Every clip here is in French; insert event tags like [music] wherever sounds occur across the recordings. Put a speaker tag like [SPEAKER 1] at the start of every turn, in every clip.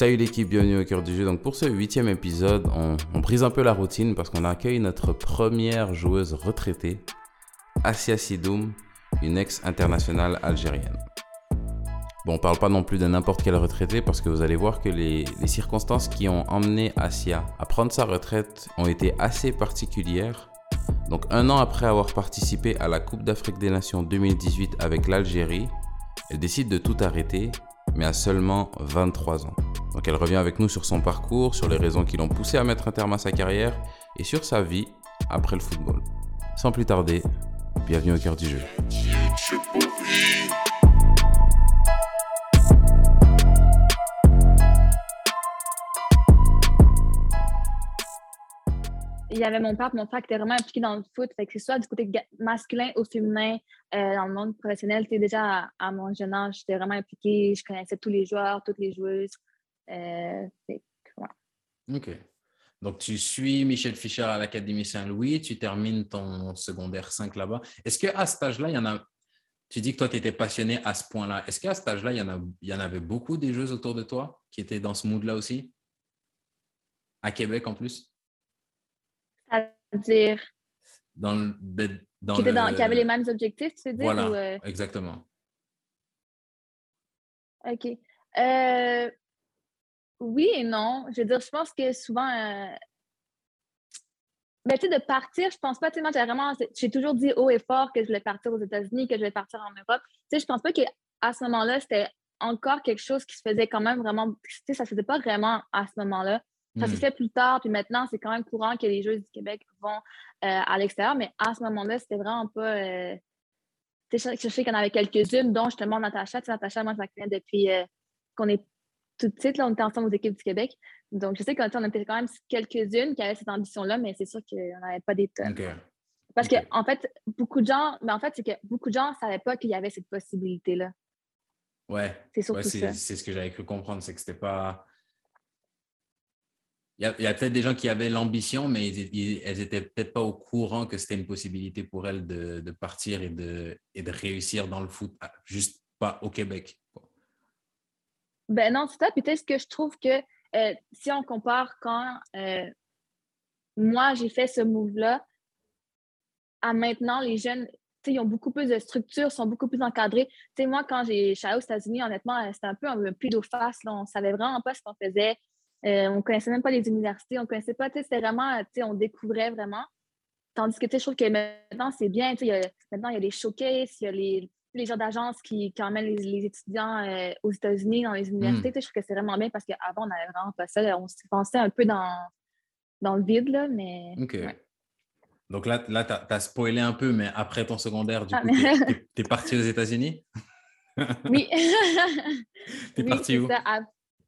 [SPEAKER 1] Salut l'équipe, bienvenue au cœur du jeu. Donc pour ce huitième épisode, on, on brise un peu la routine parce qu'on accueille notre première joueuse retraitée, Asia Sidoum, une ex-internationale algérienne. Bon, on parle pas non plus de n'importe quelle retraitée parce que vous allez voir que les, les circonstances qui ont emmené Asia à prendre sa retraite ont été assez particulières. Donc un an après avoir participé à la Coupe d'Afrique des Nations 2018 avec l'Algérie, elle décide de tout arrêter, mais à seulement 23 ans. Donc elle revient avec nous sur son parcours, sur les raisons qui l'ont poussé à mettre un terme à sa carrière et sur sa vie après le football. Sans plus tarder, bienvenue au cœur du jeu.
[SPEAKER 2] il y avait mon père, mon frère qui était vraiment impliqué dans le foot. Que c'est soit du côté masculin ou féminin euh, dans le monde professionnel. Déjà à, mon jeune âge, j'étais vraiment impliquée. Je connaissais tous les joueurs, toutes les joueuses. Euh,
[SPEAKER 1] OK. Donc, tu suis Michel Fischer à l'Académie Saint-Louis, tu termines ton secondaire 5 là-bas. Est-ce qu'à cet âge-là, il y en a. Tu dis que toi, tu étais passionné à ce point-là. Est-ce qu'à cet âge-là, il y, en a... il y en avait beaucoup des joueuses autour de toi qui étaient dans ce mood-là aussi? À Québec en plus?
[SPEAKER 2] C'est-à-dire?
[SPEAKER 1] Dans le, dans
[SPEAKER 2] qui, dans, qui, avait les mêmes objectifs, tu veux dire?
[SPEAKER 1] Voilà, euh? exactement.
[SPEAKER 2] OK. Euh, oui et non. Je veux dire, je pense que souvent. Euh... Ben, tu sais, de partir, je pense pas, tu sais, moi, j'ai vraiment. J'ai toujours dit haut et fort que je voulais partir aux États-Unis, que je voulais partir en Europe. Tu sais, je pense pas qu'à ce moment-là, c'était encore quelque chose qui se faisait quand même vraiment. Tu sais, ça se faisait pas vraiment à ce moment-là. Ça s'est hmm. fait plus tard, puis maintenant, c'est quand même courant que les Jeux du Québec vont euh, à l'extérieur, mais à ce moment-là, c'était vraiment pas. Euh... Je sais qu'il y en avait quelques-unes, dont justement Natacha. Natacha, moi, je la connais depuis qu'on est tout de suite, là, on était ensemble aux équipes du Québec. Donc, je sais qu'on était quand même quelques-unes qui avaient cette ambition-là, mais c'est sûr qu'on n'avait pas des tonnes. Parce qu'en en fait, beaucoup de gens, mais en fait, c'est que beaucoup de gens ne savaient pas qu'il y avait cette possibilité-là.
[SPEAKER 1] Ouais. C'est surtout C'est ce que j'avais cru comprendre, c'est que c'était pas il y a, peut-être des gens qui avaient l'ambition, mais elles n'étaient peut-être pas au courant que c'était une possibilité pour elles de, partir et de, et de réussir dans le foot, juste pas au Québec.
[SPEAKER 2] Ben non, c'est ça. Puis ce que je trouve que euh, si on compare quand euh, moi j'ai fait ce move-là, à maintenant, les jeunes, ils ont beaucoup plus de structure, sont beaucoup plus encadrés. sais, moi, quand j'ai aux États-Unis, honnêtement, c'était un peu un plus d'eau face. On ne savait vraiment pas ce qu'on faisait. Euh, on ne connaissait même pas les universités, on ne connaissait pas, c'était vraiment, on découvrait vraiment. Tandis que, je trouve que maintenant, c'est bien, maintenant, il y a les showcases, il y a les, les gens d'agences qui, emmènent les, étudiants euh, aux États-Unis, dans les universités. Hmm. Je trouve que c'est vraiment bien parce qu'avant, on n'avait vraiment pas ça. On s'y pensait un peu dans, dans le vide, là, mais...
[SPEAKER 1] OK. Donc là, là tu as, spoilé un peu, mais après ton secondaire, du ah, coup, tu es, [laughs] parti aux États-Unis?
[SPEAKER 2] oui. [laughs] [laughs]
[SPEAKER 1] tu es parti où?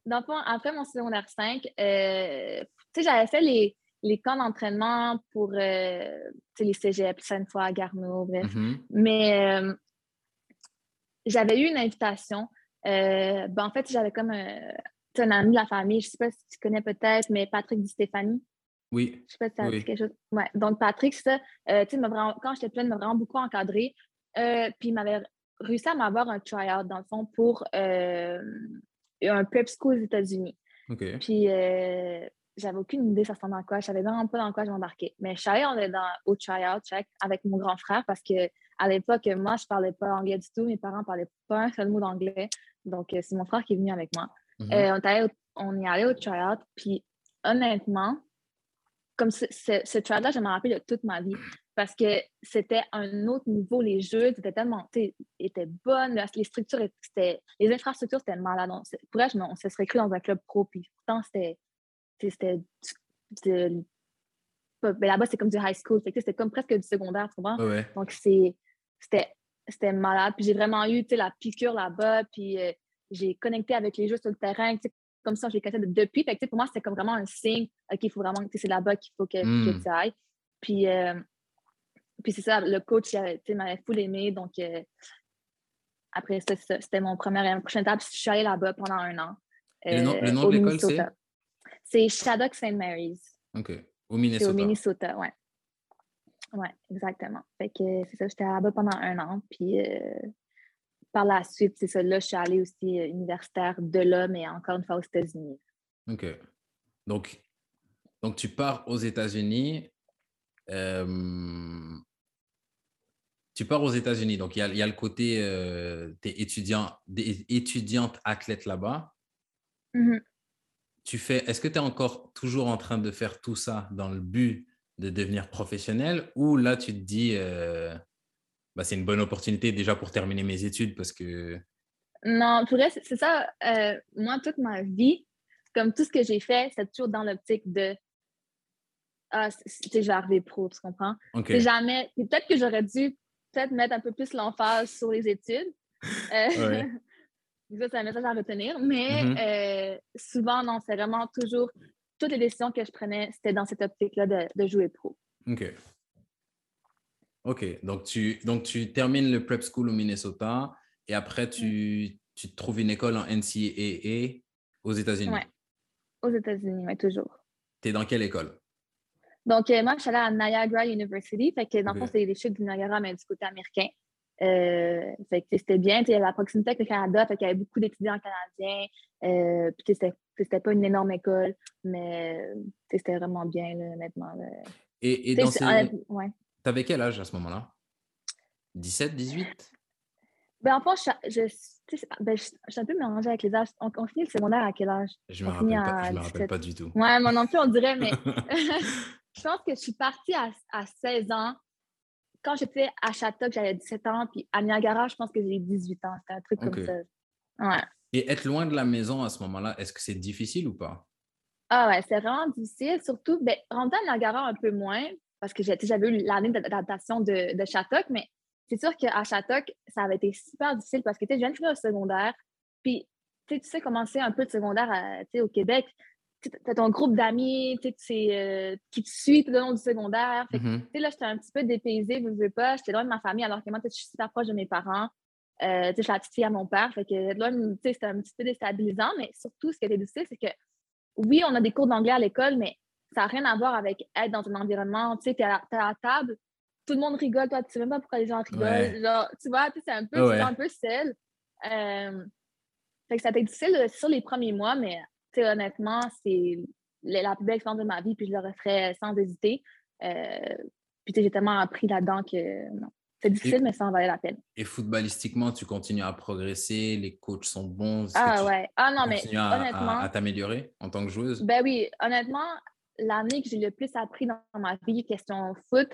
[SPEAKER 2] dans le fond, après mon secondaire 5, euh, j'avais fait les, les camps d'entraînement pour euh, les cégep, Sainte-Foy, Garneau, bref. Mm-hmm. Mais euh, j'avais eu une invitation. Euh, ben, en fait, j'avais comme un, ami de la famille, je ne sais pas si tu connais peut-être, mais Patrick Di Stéphanie.
[SPEAKER 1] Oui.
[SPEAKER 2] Je sais pas si ça dit quelque chose. Ouais. Donc, Patrick, ça, vraiment, quand j'étais pleine, il m'a vraiment beaucoup encadré. puis, il m'avait réussi à m'avoir un try-out, dans le fond, pour un prep school aux États-Unis. Puis, euh, j'avais aucune idée ça ressemblait à quoi. Je savais vraiment pas dans quoi je m'embarquais. Mais je suis allée dans, au tryout check avec mon grand frère parce que à l'époque, moi, je parlais pas anglais du tout. Mes parents ne parlaient pas un seul mot d'anglais. Donc, euh, c'est mon frère qui est venu avec moi. Mm-hmm. Euh, on, est on, est allé au tryout. Puis, honnêtement, comme ce, ce, ce tryout-là, je me rappelle de toute ma vie parce que c'était un autre niveau. Les jeux étaient tellement, étaient bonnes, les structures, étaient, les infrastructures, c'était malade. pour elle, on se serait cru dans un club pro, puis pourtant, c'était, c'était, ben, là-bas, c'est comme du high school, c'était comme presque du secondaire, tu vois. Donc, c'était, c'était malade. Puis j'ai vraiment eu, la piqûre là-bas, puis euh, j'ai connecté avec les jeux sur le terrain, comme ça, je les connaissais depuis. Fait pour moi, c'était comme vraiment un signe, OK, il faut vraiment, que c'est là-bas qu'il faut que, que, hmm. tu ailles. Puis, euh, puis c'est ça, le coach m'avait full aimé. Donc, euh, après ça, c'était mon premier et prochaine étape. Je suis allée là-bas pendant un an.
[SPEAKER 1] le nom, le nom de l'école, c'est?
[SPEAKER 2] C'est Shaddock St. Mary's.
[SPEAKER 1] OK. Au Minnesota.
[SPEAKER 2] au Minnesota, oui. Oui, exactement. Fait que c'est ça, j'étais là-bas pendant un an. Puis, euh, par la suite, c'est ça. Là, je suis allée aussi euh, universitaire de là, mais encore une fois aux États-Unis.
[SPEAKER 1] OK. Donc, donc, tu pars aux États-Unis. tu pars aux États-Unis. Donc, il y a, y a, le côté, tu es étudiant, étudiante athlète là-bas.
[SPEAKER 2] Mmh
[SPEAKER 1] tu fais, est-ce que tu es encore toujours en train de faire tout ça dans le but de devenir professionnel ou là, tu te dis, bah, c'est une bonne opportunité déjà pour terminer mes études parce que...
[SPEAKER 2] Non, pour c'est ça. Euh, moi, toute ma vie, comme tout ce que j'ai fait, c'est toujours dans l'optique de ah, c'est arrivé pro, tu comprends? C'est jamais. Peut-être que j'aurais dû peut-être mettre un peu plus l'emphase sur les études. Euh, [laughs] ça, c'est un message à retenir. Mais mm-hmm. euh, souvent, non, c'est vraiment toujours. Toutes les décisions que je prenais, c'était dans cette optique-là de, de, jouer pro.
[SPEAKER 1] OK. OK. Donc tu, donc, tu termines le prep school au Minnesota et après, tu, tu trouves une école en NCAA aux États-Unis.
[SPEAKER 2] Oui. Aux États-Unis, oui, toujours.
[SPEAKER 1] Tu es dans quelle école?
[SPEAKER 2] Donc, euh, moi, je suis allée à Niagara University. Fait que, dans le fond, c'est les chutes du Niagara, mais du côté américain. Euh, fait que c'était bien. Il y avait la proximité avec le Canada. Fait qu'il y avait beaucoup d'étudiants canadiens. Euh, puis, c'était pas une énorme école, mais c'était vraiment bien, honnêtement.
[SPEAKER 1] Et, et dans ces... ouais. Tu avais quel âge à ce moment-là? 17, 18
[SPEAKER 2] ben, en fait, je, je, ben, je, suis un peu mélangée avec les âges. On, finit le secondaire à quel âge?
[SPEAKER 1] Je ne me, rappelle, me rappelle pas du tout.
[SPEAKER 2] Ouais, moi non plus, on dirait, mais [laughs] [laughs] je pense que je suis partie à, à 16 ans. Quand j'étais à Château, j'avais 17 ans, puis à Niagara, je pense que j'ai 18 ans. C'était un truc comme ça. Ouais.
[SPEAKER 1] Et être loin de la maison à ce moment-là, est-ce que c'est difficile ou pas?
[SPEAKER 2] Ah ouais, c'est vraiment difficile. Surtout, ben, rentrer à Niagara un peu moins, parce que j'avais eu l'année d'adaptation de, de mais c'est sûr qu'à Châteauque, ça avait été super difficile parce que je viens de finir au secondaire, puis tu sais comment c'est un peu de secondaire au Québec. Tu as ton groupe d'amis euh, qui te suit tout le long du secondaire. Fait mm-hmm. Là, j'étais un petit peu dépaysée, je ne veux pas. J'étais loin de ma famille alors que moi, je suis super proche de mes parents. Euh, je la petite fille à mon père. Fait que c'était un petit peu déstabilisant, mais surtout, ce qui était difficile, c'est que oui, on a des cours d'anglais à l'école, mais ça n'a rien à voir avec être dans un environnement. Tu sais, tu es, à la table, tout le monde rigole, toi, tu sais même pas pourquoi les gens rigolent. Genre, tu vois, c'est un peu, ouais. un peu seul. Euh, fait que ça a été difficile sur les premiers mois, mais honnêtement, c'est la plus belle expérience de ma vie, puis je le referais sans hésiter. Euh, puis j'ai tellement appris là-dedans que non. C'est difficile, mais ça en valait la peine.
[SPEAKER 1] Et footballistiquement, tu continues à progresser, les coachs sont bons.
[SPEAKER 2] Ah ouais. Ah non, mais honnêtement.
[SPEAKER 1] À, t'améliorer en tant que joueuse?
[SPEAKER 2] Ben oui, honnêtement, l'année que j'ai le plus appris dans ma vie, question foot,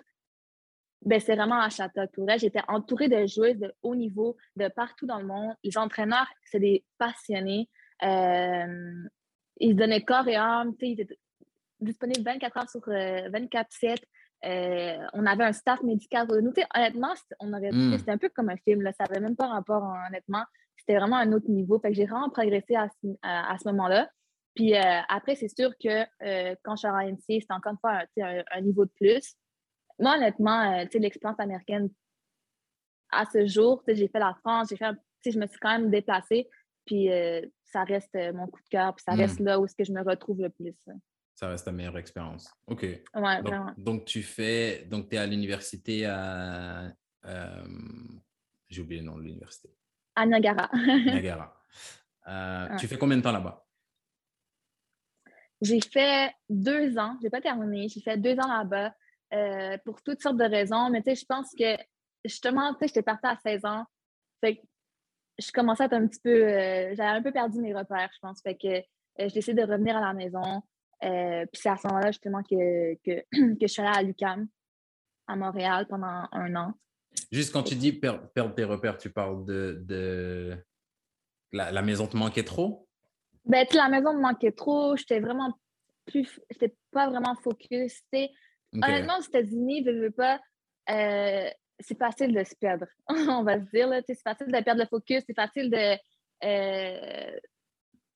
[SPEAKER 2] ben, c'est vraiment à Château. J'étais entourée de joueuses de haut niveau de partout dans le monde. Les entraîneurs, c'est des passionnés. Euh, ils se donnaient corps et âme. Ils étaient disponibles 24 heures sur 24-7. Euh, euh, on avait un staff médical. Nous, honnêtement, on aurait, hmm. c'était un peu comme un film. Là. Ça n'avait même pas rapport, honnêtement. C'était vraiment un autre niveau. Fait que j'ai vraiment progressé à, ce moment-là. Puis après, c'est sûr que quand je suis à ANC, c'était encore une fois un, niveau de plus. Moi, honnêtement, euh, l'expérience américaine, à ce jour, j'ai fait la France, j'ai fait, je me suis quand même déplacée, puis euh, ça reste euh, mon coup de cœur, puis ça hmm. reste là où ce que je me retrouve le plus.
[SPEAKER 1] Ça reste ta meilleure expérience. OK.
[SPEAKER 2] Ouais,
[SPEAKER 1] donc, tu fais, donc tu es à l'université à, j'ai oublié le nom de l'université.
[SPEAKER 2] À Niagara. [laughs]
[SPEAKER 1] Niagara. Tu fais combien de temps là-bas?
[SPEAKER 2] J'ai fait deux ans. Je n'ai pas terminé. J'ai fait deux ans là-bas. Euh, pour toutes sortes de raisons. Mais tu sais, je pense que justement, tu sais, j'étais partie à 16 ans. Fait que je commençais à être un petit peu. Euh, j'avais un peu perdu mes repères, je pense. Fait que euh, j'ai décidé de revenir à la maison. Puis c'est à ce moment-là, justement, que, que, [clears throat] que, je suis allée à l'UCAM, à Montréal, pendant un an.
[SPEAKER 1] Juste quand tu dis perdre tes repères, tu parles de. de... La, la, maison te manquait trop?
[SPEAKER 2] Ben, la maison me manquait trop. J'étais vraiment plus. J'étais pas vraiment focus. Honnêtement, aux États-Unis, je veux pas, euh, c'est facile de se perdre, [laughs] on va se dire. C'est facile de perdre le focus, c'est facile de. Euh,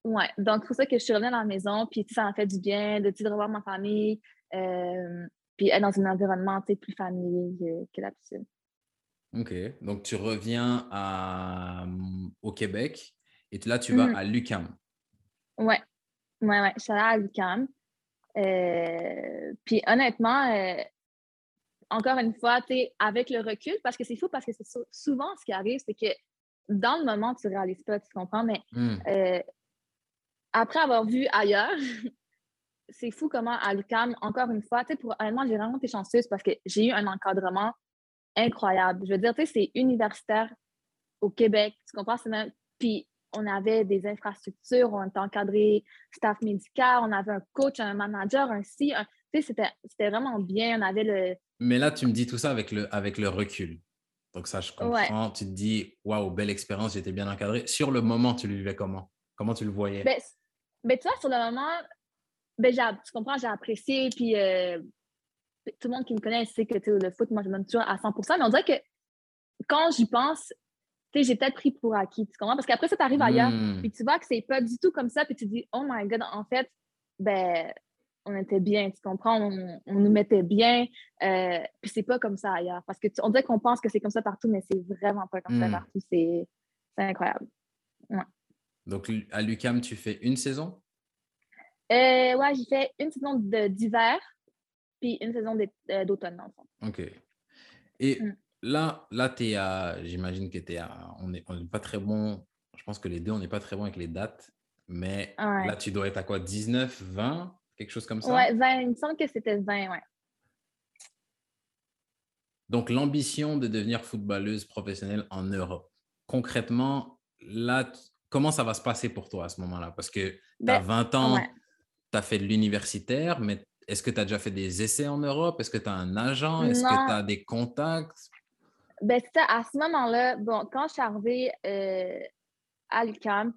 [SPEAKER 2] ouais, donc c'est pour ça que je suis revenue dans la maison, puis ça m'a fait du bien de, de revoir ma famille, euh, puis être dans un environnement plus familier que l'habitude.
[SPEAKER 1] OK. Donc, tu reviens à, au Québec et là, tu vas mmh. à l'UCAM.
[SPEAKER 2] Ouais. Ouais, ouais. Je suis allée à l'UCAM. Euh, puis honnêtement, euh, encore une fois, avec le recul, parce que c'est fou, parce que c'est souvent ce qui arrive, c'est que dans le moment, tu ne réalises pas, tu comprends, mais euh, après avoir vu ailleurs, [laughs] c'est fou comment à l'UQAM, encore une fois, tu sais, pour honnêtement, j'ai vraiment été chanceuse parce que j'ai eu un encadrement incroyable. Je veux dire, tu sais, c'est universitaire au Québec, tu comprends? même- Puis on avait des infrastructures, on était encadré, staff médical, on avait un coach, un manager, un si, un- tu sais, c'était vraiment bien. On avait le.
[SPEAKER 1] Mais là, tu me dis tout ça avec le, avec le recul. Donc ça, je
[SPEAKER 2] Ouais.
[SPEAKER 1] comprends. Tu te dis, waouh, belle expérience, j'étais bien encadré. Sur le moment, tu le vivais comment? Comment tu le voyais?
[SPEAKER 2] Ben, ben, tu vois, sur le moment, ben, tu comprends, j'ai apprécié, puis euh, tout le monde qui me connaît sait que le foot, moi, je me donne toujours à 100% mais on dirait que quand j'y pense, j'ai peut-être pris pour acquis, tu comprends? Parce qu'après ça, tu arrives ailleurs,
[SPEAKER 1] Hmm.
[SPEAKER 2] puis tu vois que c'est pas du tout comme ça, puis tu te dis, oh my God, en fait, ben, on était bien, tu comprends? On, on nous mettait bien, euh, puis c'est pas comme ça ailleurs. Parce que tu- on dirait qu'on pense que c'est comme ça partout, mais c'est vraiment pas comme ça
[SPEAKER 1] Mm.
[SPEAKER 2] partout. C'est incroyable.
[SPEAKER 1] Donc à l'UCAM, tu fais une saison?
[SPEAKER 2] Euh, ouais, j'ai fait une saison d'hiver, puis une saison euh, d'automne, dans le fond.
[SPEAKER 1] OK. Et
[SPEAKER 2] Mm.
[SPEAKER 1] là, là tu es à, j'imagine que tu es à, on n'est on est pas très bon, je pense que les deux, on n'est pas très bon avec les dates, mais
[SPEAKER 2] Ouais.
[SPEAKER 1] là, tu dois être à quoi, 19, 20, quelque chose comme ça?
[SPEAKER 2] Ouais, 20, il me semble que c'était 20, ouais.
[SPEAKER 1] Donc, l'ambition de devenir footballeuse professionnelle en Europe, concrètement, là, comment ça va se passer pour toi à ce moment-là? Parce que tu as
[SPEAKER 2] Ben,
[SPEAKER 1] 20 ans,
[SPEAKER 2] ouais.
[SPEAKER 1] tu as fait de l'universitaire, mais est-ce que tu as déjà fait des essais en Europe? Est-ce que tu as un agent? Est-ce que tu as des contacts?
[SPEAKER 2] Ben, c'est ça, à ce moment-là, bon, quand je suis arrivée euh, à l'UQAM,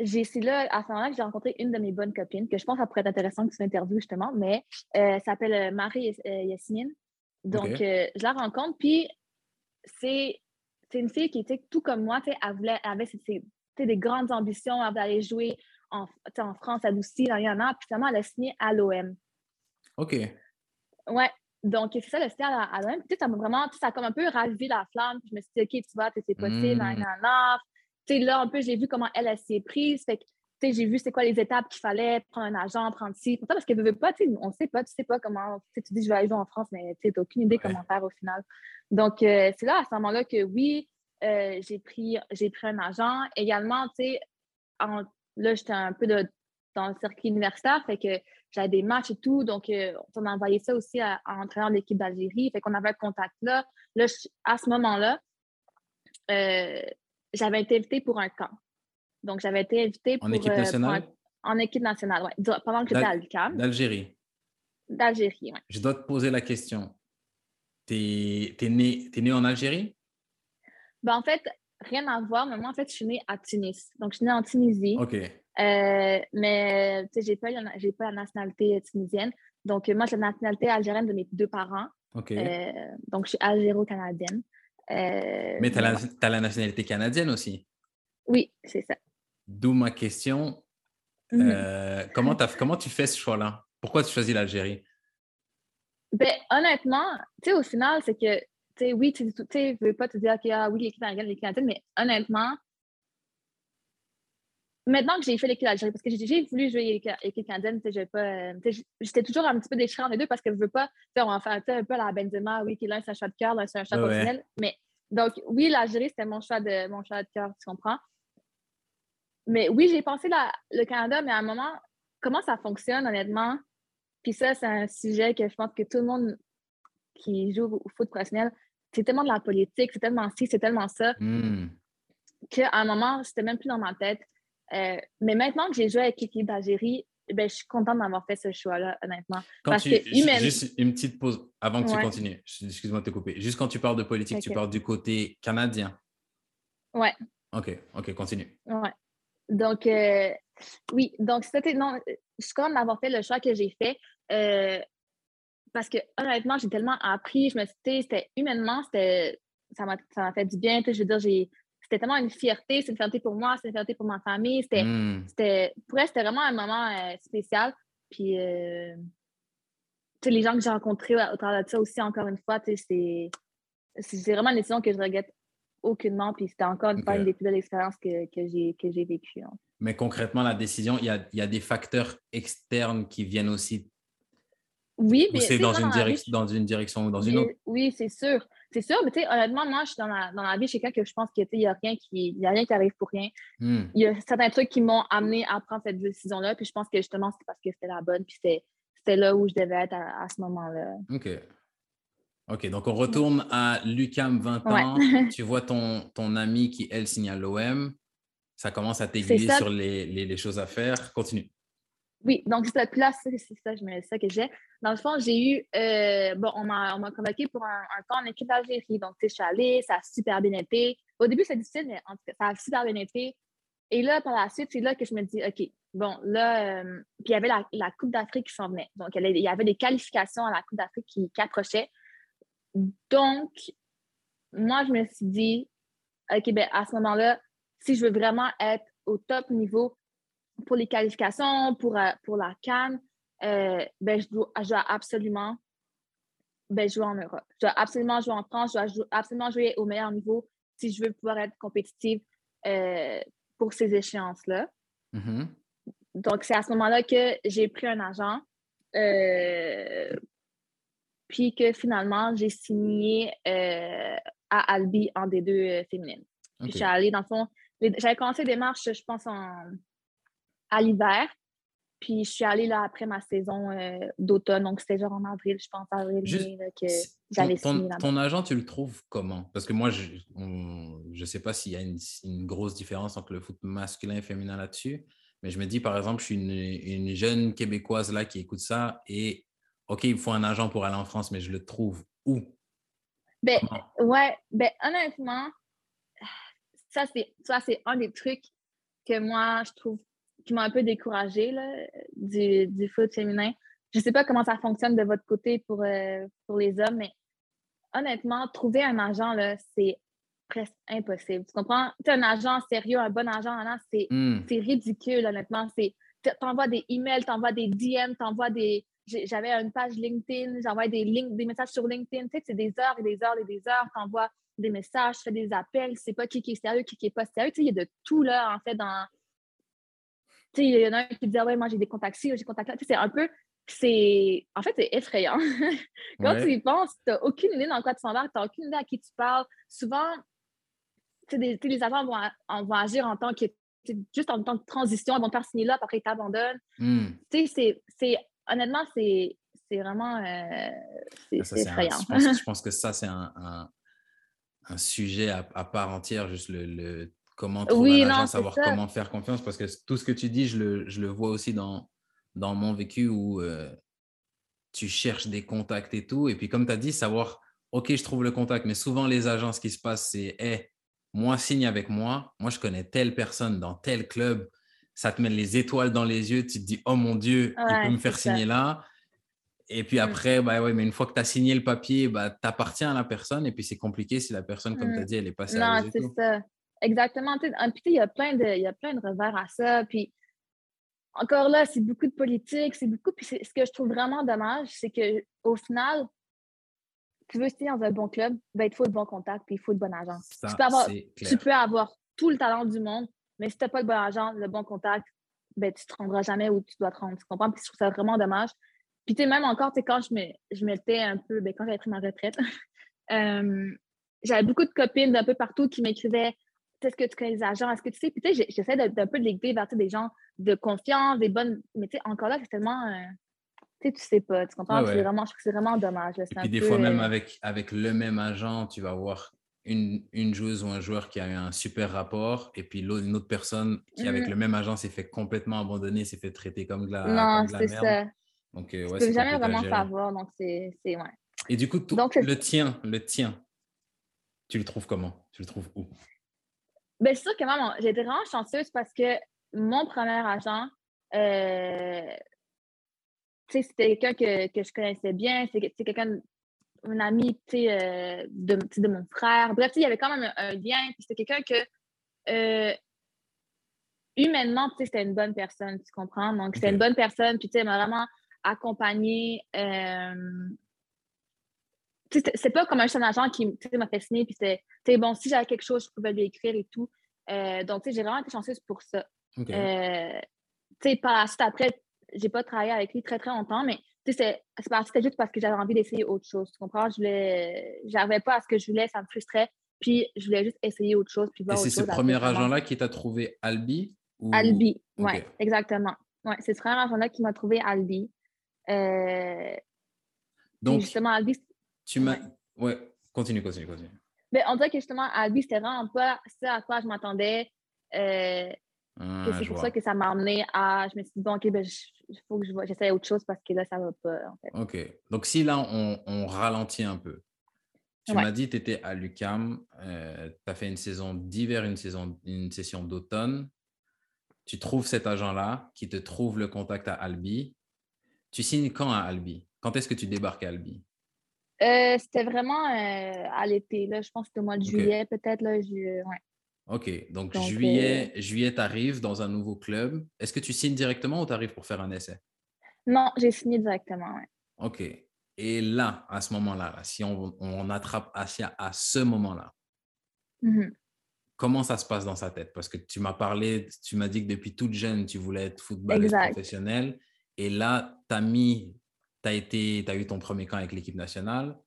[SPEAKER 2] j'ai, c'est là, à ce moment-là, que j'ai rencontré une de mes bonnes copines, que je pense que ça pourrait être intéressant que tu l'interviewes justement, mais euh, elle s'appelle Marie euh, Yasmine. Donc, euh, je la rencontre, puis c'est, c'est une fille qui était tout comme moi, elle, voulait, elle avait ses- des grandes ambitions, elle voulait aller jouer en, en France, à Doucy, dans y en a, puis finalement, elle a signé à l'OM.
[SPEAKER 1] OK.
[SPEAKER 2] Ouais, donc c'est ça le style à, à l'OM. Puis, tu sais, ça m'a vraiment, ça a comme un peu ravivé la flamme. Puis je me suis dit, OK, tu vois, tu sais, c'est possible, nan,
[SPEAKER 1] Mm.
[SPEAKER 2] nan, nan. Tu sais, là, un peu, j'ai vu comment elle, elle s'y est prise. Fait que, j'ai vu c'est quoi les étapes qu'il fallait, prendre un agent, prendre ci. Pour ça, parce qu'elle ne veut pas, tu sais, on ne sait pas, tu sais pas comment, tu dis, je vais aller jouer en France, mais tu n'as aucune idée
[SPEAKER 1] Ouais.
[SPEAKER 2] comment faire au final. Donc, euh, c'est là, à ce moment-là, que oui, euh, j'ai pris, pris un agent. Également, tu sais, là, j'étais un peu de- dans le circuit universitaire, fait que j'avais des matchs et tout. Donc, euh, on a envoyé ça aussi à, à l'entraîneur de l'équipe d'Algérie. Fait qu'on avait un contact là. Là, je- à ce moment-là, euh, j'avais été invitée pour un camp. Donc, j'avais été invitée pour.
[SPEAKER 1] En équipe
[SPEAKER 2] euh, pour
[SPEAKER 1] nationale?
[SPEAKER 2] un- en équipe nationale, oui. Pendant que j'étais à l'UQAM,
[SPEAKER 1] d'Algérie.
[SPEAKER 2] d'Algérie, oui.
[SPEAKER 1] Je dois te poser la question. Tu es, né, t'es né en Algérie?
[SPEAKER 2] Ben, en fait, rien à voir, mais moi, en fait, je suis née à Tunis. Donc, je suis née en Tunisie.
[SPEAKER 1] OK.
[SPEAKER 2] Euh, mais tu sais, j'ai pas, pas la nationalité tunisienne. Donc, euh, moi, j'ai la nationalité algérienne de mes deux parents.
[SPEAKER 1] OK.
[SPEAKER 2] Euh, donc, je suis algéro-canadienne. Euh,
[SPEAKER 1] mais tu as, la nationalité canadienne aussi?
[SPEAKER 2] Oui, c'est ça.
[SPEAKER 1] D'où ma question.
[SPEAKER 2] Mhm.
[SPEAKER 1] Euh, comment, tu fais ce choix-là? Pourquoi tu choisis l'Algérie?
[SPEAKER 2] Ben, honnêtement, tu sais, au final, c'est que, tu sais, oui, tu ne veux pas te dire, OK, ah oui, l'équipe algérienne, l'équipe canadienne, mais honnêtement, maintenant que j'ai fait l'équipe d'Algérie, parce que j'ai voulu jouer l'équipe canadienne, euh, j'étais toujours un petit peu déchirée entre les deux parce que je veux pas, tu sais, on va faire un peu à la Benzema, oui, qui l'un c'est un choix de cœur, l'un c'est un choix
[SPEAKER 1] ouais.
[SPEAKER 2] professionnel, mais donc, oui, l'Algérie, c'était mon choix de mon choix de cœur, tu comprends? Mais oui, j'ai pensé la- le Canada, mais à un moment, comment ça fonctionne, honnêtement? Puis ça, c'est un sujet que je pense que tout le monde qui joue au foot professionnel, c'est tellement de la politique, c'est tellement ci, c'est tellement ça,
[SPEAKER 1] Hmm.
[SPEAKER 2] qu'à un moment, c'était même plus dans ma tête. Euh, mais maintenant que j'ai joué avec l'équipe d'Algérie, ben, je suis contente d'avoir fait ce choix-là, honnêtement.
[SPEAKER 1] Quand
[SPEAKER 2] Parce
[SPEAKER 1] tu,
[SPEAKER 2] que
[SPEAKER 1] ju-
[SPEAKER 2] humaine-
[SPEAKER 1] Juste une petite pause avant que tu continues. Excuse-moi de te couper. Juste quand tu parles de politique, tu parles du côté canadien.
[SPEAKER 2] Ouais.
[SPEAKER 1] OK, OK, continue.
[SPEAKER 2] Ouais. Donc, euh, oui, donc c'était. Non, je suis contente d'avoir fait le choix que j'ai fait. euh, parce que honnêtement, j'ai tellement appris. Je me suis dit, c'était humainement, c'était. Ça m'a ça m'a fait du bien. tu sais, Je veux dire, j'ai. C'était tellement une fierté. C'est une fierté pour moi, c'est une fierté pour ma famille. C'était.
[SPEAKER 1] Hmm.
[SPEAKER 2] c'était pour elle, c'était vraiment un moment euh, spécial. Puis, tu sais, les gens que j'ai rencontrés au au travers de ça aussi, encore une fois, c'est c'est vraiment une décision que je regrette aucunement. Puis, c'était encore une fois une des plus belles expériences que, que j'ai vécues. hein.
[SPEAKER 1] Mais concrètement, la décision, il y a, y a des facteurs externes qui viennent aussi
[SPEAKER 2] Oui, mais
[SPEAKER 1] pousser dans une,
[SPEAKER 2] vie,
[SPEAKER 1] dans une direction ou dans une autre.
[SPEAKER 2] Oui, c'est sûr. c'est sûr, mais tu sais, honnêtement, moi, je suis dans la, dans la vie, suis quelqu'un que je pense qu'il n'y a, rien qui, y a rien qui arrive pour rien.
[SPEAKER 1] Hmm.
[SPEAKER 2] Il y a certains trucs qui m'ont amené à prendre cette décision-là, puis je pense que justement, c'est parce que c'était la bonne, puis c'était là où je devais être à, ce moment-là.
[SPEAKER 1] OK. OK, donc on retourne à Lucam, 20 ans. [laughs] Tu vois ton, ton ami qui, elle, signe à l'OM. Ça commence à t'aiguiller sur les, les, les choses à faire. Continue.
[SPEAKER 2] Oui, donc c'est là, c'est ça, je me ça que j'ai. Dans le fond, j'ai eu, euh, bon, on m'a convoqué pour un, un camp en équipe d'Algérie. Donc, tu sais, je suis allée, ça a super bien été. Au début, c'est difficile, mais en tout cas, ça a super bien été. Et là, par la suite, c'est là que je me dis, OK, bon, là, euh, puis il y avait la, la Coupe d'Afrique qui s'en venait. Donc, il y avait des qualifications à la Coupe d'Afrique qui, qui approchaient. Donc, moi, je me suis dit, OK, ben à ce moment-là, si je veux vraiment être au top niveau, pour les qualifications, pour, euh, pour la Cannes, euh, ben, je, dois, absolument ben, jouer en Europe. Je dois absolument jouer en France, je dois absolument jouer au meilleur niveau si je veux pouvoir être compétitive euh, pour ces échéances-là.
[SPEAKER 1] Mm-hmm.
[SPEAKER 2] Donc, c'est à ce moment-là que j'ai pris un agent, puis que finalement, j'ai signé à Albi en D2 féminine. Puis je suis allée, dans le fond, j'avais commencé des marches, je pense, en, à l'hiver. Puis je suis allée là après ma saison euh, d'automne, donc c'était genre en avril, je pense, avril, mai, que j'avais signé
[SPEAKER 1] ton, ton agent, tu le trouves comment? Parce que moi, je ne sais pas s'il y a une, grosse différence entre le foot masculin et féminin là-dessus, mais je me dis, par exemple, je suis une, une, jeune Québécoise là qui écoute ça et OK, il faut un agent pour aller en France, mais je le trouve où?
[SPEAKER 2] Ben, ouais, ben, honnêtement, ça, c'est un des trucs que moi, je trouve qui m'a un peu découragée du, du, foot féminin. Je ne sais pas comment ça fonctionne de votre côté pour, euh, pour les hommes, mais honnêtement, trouver un agent, c'est presque impossible. Tu comprends? Tu un agent sérieux, un bon agent, hmm. c'est ridicule, honnêtement. Tu envoies des emails, tu envoies des DM, tu envoies des. J'avais une page LinkedIn, j'envoie des, des messages sur LinkedIn. Tu sais, c'est des heures et des heures et des heures. Tu envoies des messages, tu fais des appels, tu sais pas qui, qui est sérieux, qui, qui est pas sérieux. Tu sais, il y a de tout là, en fait, dans, il y en a un qui dit, ah ouais, moi j'ai des contacts ici, j'ai des contacts là. C'est un peu, c'est, en fait, c'est effrayant. [laughs] Quand tu y penses, tu n'as aucune idée dans quoi tu s'embarques, tu n'as aucune idée à qui tu parles. Souvent, des, les agents vont, vont, agir en tant que, juste en temps de transition, ils vont te faire signer là, après ils t'abandonnent. Tu sais, c'est, honnêtement, c'est, vraiment, euh, c'est, effrayant. [laughs]
[SPEAKER 1] je, pense, que ça, c'est un, un, sujet à, part entière, juste le comment trouver un agent, savoir comment faire confiance, parce que tout ce que tu dis, je le, je le vois aussi dans, dans mon vécu où euh, tu cherches des contacts et tout. Et puis, comme tu as dit, savoir, OK, je trouve le contact, mais souvent, les agents, ce qui se passe, c'est, hé, moi, signe avec moi. Moi, je connais telle personne dans tel club. Ça te met les étoiles dans les yeux. Tu te dis, oh mon Dieu, il peut me faire signer là. Et puis mmh. après, bah ouais, mais une fois que tu as signé le papier, bah, tu appartiens à la personne. Et puis c'est compliqué si la personne, comme tu as dit, elle est pas sérieuse.
[SPEAKER 2] Non, c'est ça. Exactement. Puis il y a plein de, il y a plein de revers à ça. Puis encore là, c'est beaucoup de politique, c'est beaucoup. Puis ce que je trouve vraiment dommage, c'est qu'au final, tu veux signer dans un bon club, ben, il faut de bons contacts puis il faut de bon agent. tu, peux avoir, tu peux avoir tout le talent du monde, mais si tu n'as pas le bon agent, le bon contact, ben, tu ne te rendras jamais où tu dois te rendre. Tu comprends? Puis je trouve ça vraiment dommage. Puis tu sais, même encore, tu sais, quand je me, je mettais un peu, ben, quand j'avais pris ma retraite, [laughs] euh, j'avais beaucoup de copines d'un peu partout qui m'écrivaient est-ce que tu connais les agents? Est-ce que tu sais? Puis, tu sais, j'essaie d'un peu de les vers des gens de confiance, des bonnes. Mais, tu sais, encore là, c'est tellement. Euh, tu sais, tu sais pas. Tu comprends? Vraiment, je trouve que c'est vraiment dommage.
[SPEAKER 1] Et puis, des fois, même euh, avec, avec le même agent, tu vas avoir une, une, joueuse ou un joueur qui a eu un super rapport, et puis une autre personne qui, avec mm-hmm. le même agent, s'est fait complètement abandonner, s'est fait traiter comme de la,
[SPEAKER 2] non, c'est Ça.
[SPEAKER 1] Donc, euh, ouais,
[SPEAKER 2] tu peux jamais vraiment savoir. Donc, c'est. Ouais.
[SPEAKER 1] Et du coup, le tien, le tien, tu le trouves comment? Tu le trouves où?
[SPEAKER 2] Bien, c'est sûr que moi, j'ai été vraiment chanceuse parce que mon premier agent, euh, c'était quelqu'un que, que, je connaissais bien, c'est quelqu'un, un ami euh, de, de mon frère. Bref, il y avait quand même un, lien. C'était quelqu'un que, euh, humainement, c'était une bonne personne, tu comprends? Donc, c'était une bonne personne, puis tu sais, m'a vraiment accompagnée. Euh, c'est pas comme un jeune agent qui m'a fait signer, puis c'était bon, si j'avais quelque chose, je pouvais lui écrire et tout. Euh, donc, j'ai vraiment été chanceuse pour ça.
[SPEAKER 1] Euh,
[SPEAKER 2] par la suite, après, j'ai pas travaillé avec lui très, très longtemps, mais c'était juste parce que j'avais envie d'essayer autre chose. Tu comprends? Je n'arrivais pas à ce que je voulais, ça me frustrait. Puis je voulais juste essayer autre chose. Puis
[SPEAKER 1] Et c'est ce premier agent-là qui t'a trouvé Albi?
[SPEAKER 2] Albi, oui, exactement. Ouais, c'est ce premier agent-là qui m'a trouvé Albi. Euh,
[SPEAKER 1] Donc, justement, Albi. Tu m'as. Ouais. continue, continue, continue.
[SPEAKER 2] Mais on dirait que justement, Albi, c'était vraiment pas ça à quoi je m'attendais. Euh, ah, c'est pour ça que ça m'a amené à. Je me suis dit, bon, OK, ben, il faut que j'essaie autre chose parce que là, ça va pas. En fait.
[SPEAKER 1] OK. Donc, si là, on, on ralentit un peu, tu m'as dit tu étais à l'UCAM, euh, tu as fait une saison d'hiver, une, saison, une session d'automne. Tu trouves cet agent-là qui te trouve le contact à Albi. Tu signes quand à Albi? Quand est-ce que tu débarques à Albi?
[SPEAKER 2] Euh, c'était vraiment euh, à l'été. Je pense que c'était au mois de juillet, peut-être. Ouais.
[SPEAKER 1] OK. Donc, juillet, juillet tu arrives dans un nouveau club. Est-ce que tu signes directement ou tu arrives pour faire un essai?
[SPEAKER 2] Non, j'ai signé directement.
[SPEAKER 1] OK. Et là, à ce moment-là, si on, attrape Asia à ce moment-là,
[SPEAKER 2] mmh
[SPEAKER 1] comment ça se passe dans sa tête? Parce que tu m'as parlé, tu m'as dit que depuis toute jeune, tu voulais être footballeuse professionnelle. Et là, tu as mis, tu as, été, as eu ton premier camp avec l'équipe nationale.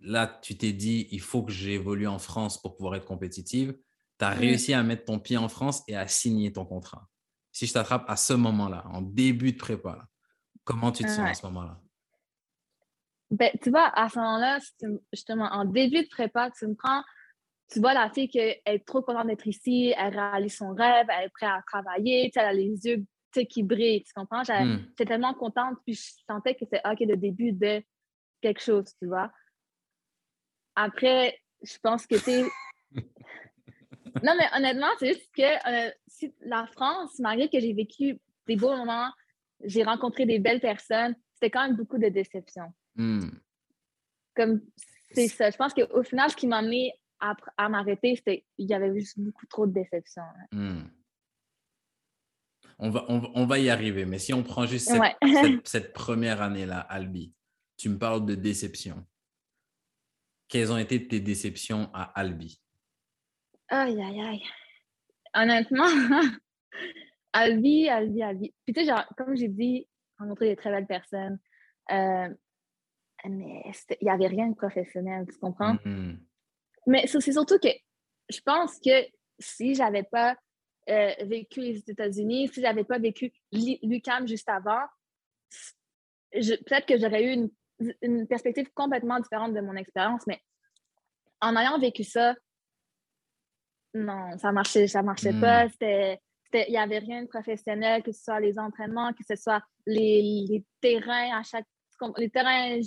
[SPEAKER 1] Là, tu t'es dit, il faut que j'évolue en France pour pouvoir être compétitive. Tu as réussi à mettre ton pied en France et à signer ton contrat. Si je t'attrape à ce moment-là, en début de prépa, comment tu te sens à ce moment-là?
[SPEAKER 2] Ben, tu vois, à ce moment-là, justement, en début de prépa, tu me prends, tu vois la fille qui est trop contente d'être ici, elle réalise son rêve, elle est prête à travailler, elle a les yeux qui brillent, tu comprends? Hmm. J'étais tellement contente, puis je sentais que c'était OK le début de quelque chose, tu vois? Après, je pense que c'est. [laughs] non, mais honnêtement, c'est juste que euh, si la France, malgré que j'ai vécu des beaux moments, j'ai rencontré des belles personnes, c'était quand même beaucoup de déception.
[SPEAKER 1] Hmm.
[SPEAKER 2] Comme c'est ça. Je pense qu'au final, ce qui m'a amené à, à m'arrêter, c'était il y avait juste beaucoup trop de déception.
[SPEAKER 1] Hmm. On, va, on, va y arriver, mais si on prend juste cette, [laughs] première année-là, Albi, tu me parles de déception. Quelles ont été tes déceptions à Albi?
[SPEAKER 2] Aïe, aïe, aïe. Honnêtement, [laughs] Albi, Albi, Albi. Puis tu sais, comme j'ai dit, rencontrer des très belles personnes. Euh, mais il n'y avait rien de professionnel, tu comprends?
[SPEAKER 1] Mm-hmm.
[SPEAKER 2] Mais c'est surtout que je pense que si j'avais pas euh, vécu les États-Unis, si j'avais pas vécu l'UCAM juste avant, peut-être que j'aurais eu une, une, perspective complètement différente de mon expérience, mais en ayant vécu ça, non, ça marchait, ça marchait mm. pas. C'était il n'y avait rien de professionnel, que ce soit les entraînements, que ce soit les, les terrains à chaque les terrains,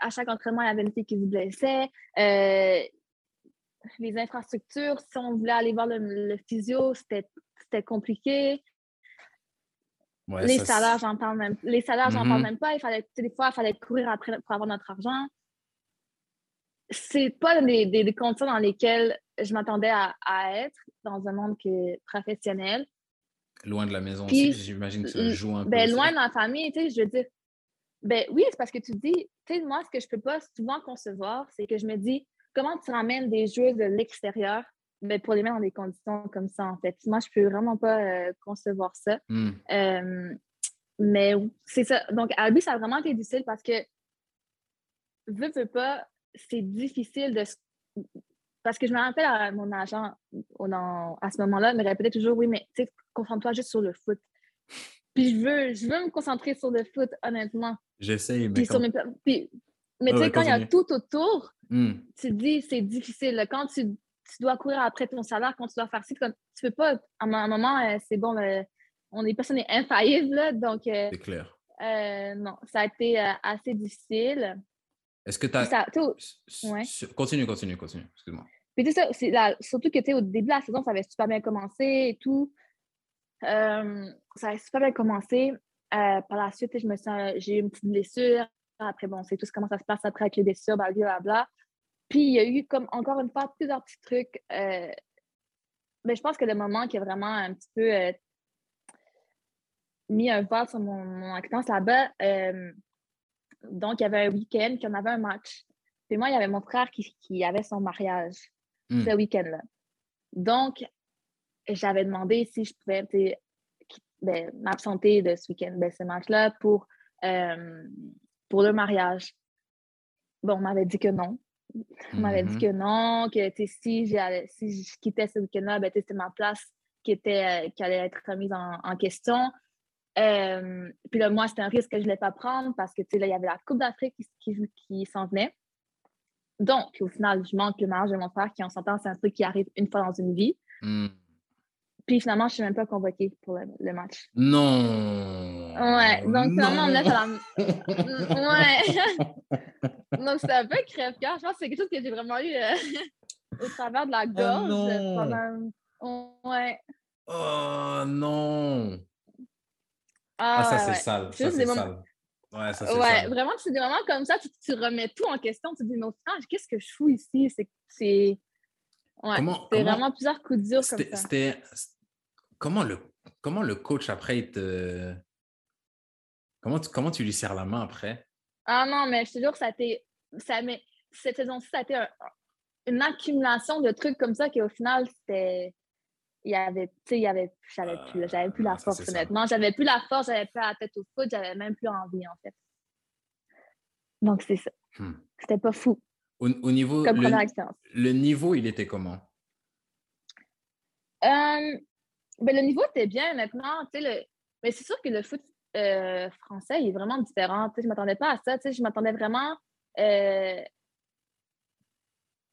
[SPEAKER 2] à chaque entraînement, il y avait une fille qui se blessait. Euh, les infrastructures, si on voulait aller voir le, physio, c'était compliqué. les, salaires, j'en parle même, les salaires, j'en parle mm-hmm. même pas. Il fallait, des fois, il fallait courir après pour avoir notre argent. C'est pas des, des, conditions dans lesquelles je m'attendais à, être dans un monde qui professionnel.
[SPEAKER 1] Loin de la maison aussi, j'imagine que ça joue un
[SPEAKER 2] ben, peu. Loin de la famille, tu sais, je veux dire, ben oui, c'est parce que tu dis, tu sais, moi, ce que je peux pas souvent concevoir, c'est que je me dis, comment tu ramènes des joueurs de l'extérieur ben, pour les mettre dans des conditions comme ça, en fait. Moi, je peux vraiment pas euh, concevoir ça.
[SPEAKER 1] Hmm.
[SPEAKER 2] Euh, mais c'est ça. Donc, à lui, ça a vraiment été difficile parce que, veux, veux pas, c'est difficile de. Parce que je me rappelle à mon agent à ce moment-là, me répétait toujours, oui, mais tu sais, concentre-toi juste sur le foot. Puis je veux, je veux me concentrer sur le foot, honnêtement.
[SPEAKER 1] J'essaye,
[SPEAKER 2] mais. mais tu sais, quand il y a tout autour, hmm. tu te dis, c'est difficile. Quand tu, tu, dois courir après ton salaire, quand tu dois faire ça, tu peux pas. À un moment, euh, c'est bon, euh, on est personne n'est infaillible, là, donc. Euh,
[SPEAKER 1] c'est clair.
[SPEAKER 2] non, ça a été assez difficile.
[SPEAKER 1] Est-ce que tu as. Ouais. Continue, continue, continue. Excuse-moi.
[SPEAKER 2] Puis tu sais, ça, surtout que tu au début de la saison, ça avait super bien commencé et tout. ça a super bien commencé. Euh, par la suite, je me sens, j'ai eu une petite blessure. Après, bon, c'est tout comment ça se passe après avec les blessures, blablabla. Puis, il y a eu, comme encore une fois, plusieurs petits trucs. Euh, mais je pense que le moment qui a vraiment un petit peu euh, mis un pas sur mon, mon là-bas, donc, il y avait un week-end, qu'on avait un match. Puis moi, il y avait mon frère qui, qui avait son mariage hmm. ce week-end-là. Donc, j'avais demandé si je pouvais ben, m'absenter de ce week-end, de ce match-là, pour euh, pour le mariage. Bon, on m'avait dit que non. On m'avait dit
[SPEAKER 1] Mhm.
[SPEAKER 2] que non, que si, si je quittais ce week-end-là, ben, c'était ma place qui, était, euh, qui allait être remise en, en question. Euh, puis là, moi, c'était un risque que je ne voulais pas prendre parce que là, il y avait la Coupe d'Afrique qui, qui, qui s'en venait. Donc, au final, je manque le mariage de mon frère qui, en s'entend, c'est un truc qui arrive une fois dans une vie.
[SPEAKER 1] Hmm.
[SPEAKER 2] Puis finalement, je ne suis même pas convoquée pour le, le match.
[SPEAKER 1] Non.
[SPEAKER 2] Ouais, donc finalement, on laisse à la. [laughs] Ouais. donc, c'est un peu crève-cœur. Je pense que c'est quelque chose que j'ai vraiment eu euh, [laughs] au travers de la gorge.
[SPEAKER 1] non.
[SPEAKER 2] pendant... Ouais.
[SPEAKER 1] Oh non.
[SPEAKER 2] Ah,
[SPEAKER 1] Ah, ça, c'est
[SPEAKER 2] ouais.
[SPEAKER 1] sale. Ça, c'est
[SPEAKER 2] moments-
[SPEAKER 1] sale. Ouais, ça,
[SPEAKER 2] Ouais,
[SPEAKER 1] sale.
[SPEAKER 2] vraiment, c'est des moments comme ça, tu, tu remets tout en question. Tu te dis, mais au final, qu'est-ce que je fous ici? C'est. c'est- Ouais,
[SPEAKER 1] Comment-
[SPEAKER 2] vraiment plusieurs coups durs comme ça.
[SPEAKER 1] c'était- comment le, comment le coach après il te, comment tu, comment tu lui serres la main après?
[SPEAKER 2] Ah non, mais je te jure, ça a été. Ça, mais, cette saison-ci, ça a été un- une accumulation de trucs comme ça qu'au final, c'était. Il y avait, tu sais, il y avait, j'avais plus, j'avais plus la
[SPEAKER 1] ça,
[SPEAKER 2] force, honnêtement. J'avais plus la force, j'avais plus la tête au foot, j'avais même plus envie, en fait. Donc, c'est ça.
[SPEAKER 1] Hmm.
[SPEAKER 2] C'était pas fou
[SPEAKER 1] Au, au niveau,
[SPEAKER 2] comme
[SPEAKER 1] le, le niveau, il était comment?
[SPEAKER 2] Euh, ben, le niveau était bien, honnêtement. Tu sais, le... Mais c'est sûr que le foot euh, français il est vraiment différent. Tu sais, je ne m'attendais pas à ça. Tu sais, je m'attendais vraiment. Euh...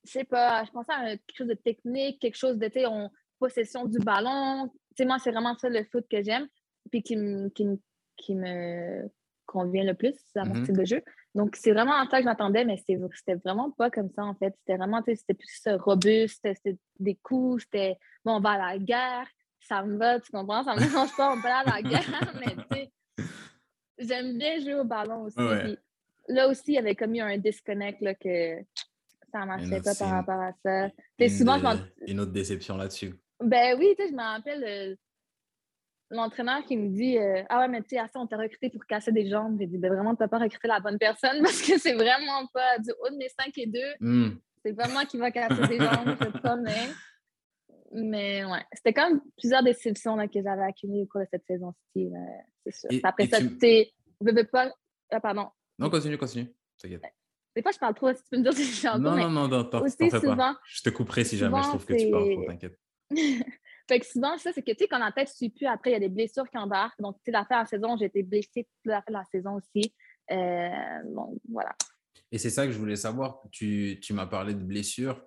[SPEAKER 2] Je sais pas, je pensais à quelque chose de technique, quelque chose de, tu sais, on... possession du ballon. Tu sais, moi, c'est vraiment ça le foot que j'aime, puis qui, me- qui, me- qui me convient le plus, c'est à mon
[SPEAKER 1] Mhm.
[SPEAKER 2] style de jeu. Donc, c'est vraiment à ça que je m'attendais, mais c'était vraiment pas comme ça, en fait. C'était vraiment, tu sais, c'était plus robuste, c'était- des coups, c'était, bon, on va à la guerre, ça me va, tu comprends? Ça me [laughs] dérange pas, on va à la guerre, [laughs] mais tu sais, j'aime bien jouer au ballon aussi.
[SPEAKER 1] Ouais.
[SPEAKER 2] puis là aussi, il y avait comme eu un disconnect, là, que ça marchait
[SPEAKER 1] autre-
[SPEAKER 2] pas par rapport à ça. Tu sais,
[SPEAKER 1] Une,
[SPEAKER 2] souvent,
[SPEAKER 1] une autre déception là-dessus.
[SPEAKER 2] Ben oui, tu sais, je me rappelle euh, l'entraîneur qui me dit euh, Ah ouais, mais tu sais, ça, on t'a recruté pour casser des jambes. J'ai dit Ben vraiment, tu n'as pas recruté la bonne personne [laughs] parce que c'est vraiment pas du haut de mes 5 et 2.
[SPEAKER 1] Hmm.
[SPEAKER 2] C'est pas moi qui va casser des jambes, je te [laughs] promets. Mais ouais, c'était quand même plusieurs déceptions là, que j'avais accumulées au cours de cette saison-ci. c'est sûr.
[SPEAKER 1] Et-
[SPEAKER 2] après
[SPEAKER 1] et
[SPEAKER 2] ça,
[SPEAKER 1] tu-
[SPEAKER 2] sais, veux pas. Ah, pardon.
[SPEAKER 1] Non, continue, continue. T'inquiète.
[SPEAKER 2] Des fois, je parle trop, si tu peux me dire si je trop,
[SPEAKER 1] Non, non, non, non, t'en fais pas. Je te couperai si jamais je trouve que tu parles trop, t'inquiète. [laughs]
[SPEAKER 2] fait que souvent, ça, c'est que, tu sais, quand la tête ne suit plus, après, il y a des blessures qui embarquent. Donc, tu sais, la fin de la saison, j'ai été blessée toute la fin de la saison aussi. Euh, bon, voilà.
[SPEAKER 1] Et c'est ça que je voulais savoir. Tu, tu m'as parlé de blessures,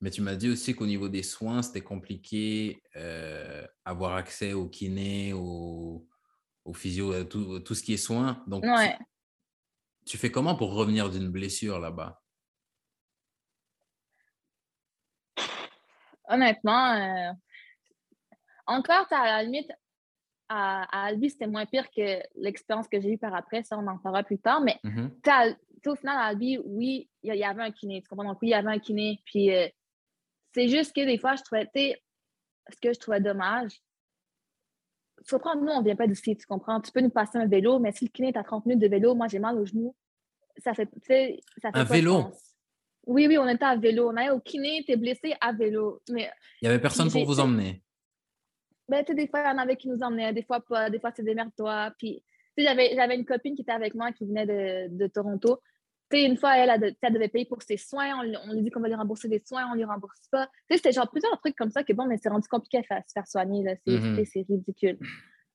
[SPEAKER 1] mais tu m'as dit aussi qu'au niveau des soins, c'était compliqué euh, avoir accès au kiné, au, au physio, à tout, tout ce qui est soins. Donc, tu, fais comment pour revenir d'une blessure là-bas?
[SPEAKER 2] Honnêtement, euh, encore, à la limite, à, à Albi, c'était moins pire que l'expérience que j'ai eue par après. Ça, on en parlera plus tard. Mais tu sais, au final, à Albi, oui, il y, avait un kiné. Tu comprends? Donc, oui, il y avait un kiné. Puis, euh, c'est juste que des fois, je trouvais, tu sais, ce que je trouvais dommage, tu comprends, nous, on ne vient pas d'ici, tu comprends? Tu peux nous passer un vélo, mais si le kiné est à 30 minutes de vélo, moi, j'ai mal au genou, ça fait, ça fait
[SPEAKER 1] Un
[SPEAKER 2] pas de
[SPEAKER 1] vélo?
[SPEAKER 2] sens. Oui, oui, on était à vélo. On allait au kiné, t'es blessé à vélo. Mais
[SPEAKER 1] Il n'y avait personne pour vous emmener.
[SPEAKER 2] ben, tu des fois, il y en avait qui nous emmenaient, des fois pas, des fois c'est démerde-toi. Puis, tu sais, j'avais, j'avais une copine qui était avec moi qui venait de, de Toronto. Tu sais, une fois, elle, elle, devait payer pour ses soins. On, lui- on lui dit qu'on va lui rembourser des soins, on lui rembourse pas. C'était genre plusieurs trucs comme ça que bon, mais c'est rendu compliqué à faire, se faire soigner. Là. C'est, sais, c'est ridicule.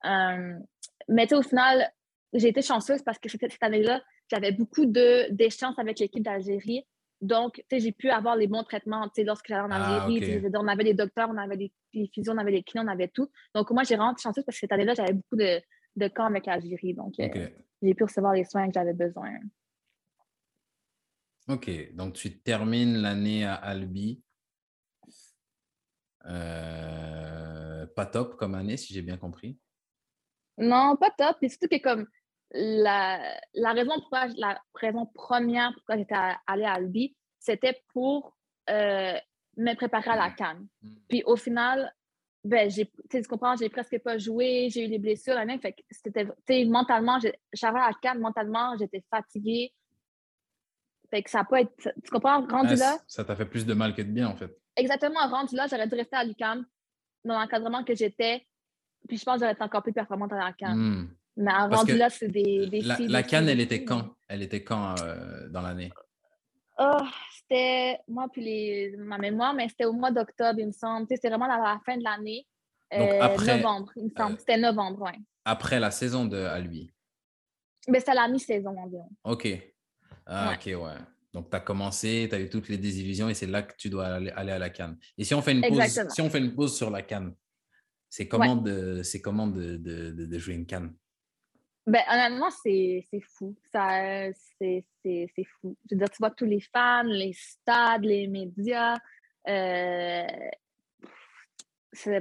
[SPEAKER 2] Euh, mais au final, j'ai été chanceuse parce que cette, cette année-là, j'avais beaucoup de, d'échanges avec l'équipe d'Algérie. Donc, tu sais, j'ai pu avoir les bons traitements, tu sais, lorsque j'allais en
[SPEAKER 1] Ah,
[SPEAKER 2] Algérie. on avait des docteurs, on avait des, des physios, on avait des kinés, on avait tout. Donc, moi, j'ai vraiment été chanceuse parce que cette année-là, j'avais beaucoup de, de camps avec l'Algérie. Donc, euh, j'ai pu recevoir les soins que j'avais besoin.
[SPEAKER 1] Ok, donc tu termines l'année à Albi. Euh, pas top comme année, si j'ai bien compris.
[SPEAKER 2] Non, pas top. Puis surtout que comme la, la raison pourquoi la raison première pourquoi j'étais allée à Albi, c'était pour euh, me préparer à la Cannes. Puis au final, ben, j'ai, tu comprends, j'ai presque pas joué, j'ai eu des blessures, même, fait que c'était, mentalement, j'avais à la Cannes, mentalement, j'étais fatiguée. Fait que ça peut être, tu comprends, rendu
[SPEAKER 1] Ah,
[SPEAKER 2] là,
[SPEAKER 1] ça t'a fait plus de mal que de bien, en fait.
[SPEAKER 2] exactement, rendu là, j'aurais dû rester à l'UQAM dans l'encadrement que j'étais, puis je pense que j'aurais été encore plus performante à la Cannes.
[SPEAKER 1] Hmm.
[SPEAKER 2] Mais avant là, c'est des, des
[SPEAKER 1] La, la canne, elle était quand? Elle était quand euh, dans l'année?
[SPEAKER 2] Oh, c'était moi puis les, ma mémoire, mais c'était au mois d'octobre, il me semble. C'était vraiment à la fin de l'année. Euh, après, novembre, il me semble. Euh, c'était novembre, oui.
[SPEAKER 1] Après la saison de à lui?
[SPEAKER 2] Mais c'était la mi-saison environ.
[SPEAKER 1] OK. Ah, OK, ouais. Donc, tu as commencé, tu as eu toutes les divisions et c'est là que tu dois aller, à la canne. Et si on fait une pause, si on fait une pause sur la canne, c'est comment, de, comment de, de, de, jouer une canne?
[SPEAKER 2] Ben, honnêtement, c'est fou. C'est fou. Je veux dire, tu vois tous les fans, les stades, les médias. Euh,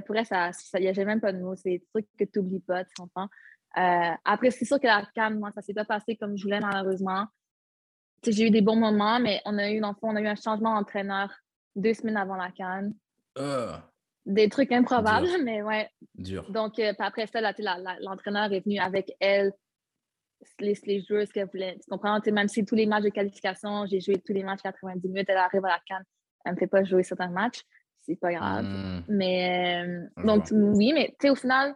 [SPEAKER 2] pour ça, il n'y a même pas de mots. C'est des trucs que tu n'oublies pas, tu comprends? Euh, après, c'est sûr que la canne, moi, ça s'est pas passé comme je voulais, malheureusement. J'ai eu des bons moments, mais on a eu, dans on a eu un changement d'entraîneur deux semaines avant la canne.
[SPEAKER 1] Ah!
[SPEAKER 2] Des trucs improbables, mais ouais.
[SPEAKER 1] Dur.
[SPEAKER 2] Donc, euh, après ça, l'entraîneur est venu avec elle, les, les joueuses qu'elle voulait. Tu comprends? même si tous les matchs de qualification, j'ai joué tous les matchs 90 minutes, elle arrive à la canne, elle ne me fait pas jouer certains matchs. C'est pas grave. Hmm. Mais, euh, donc, oui, mais tu sais, au final,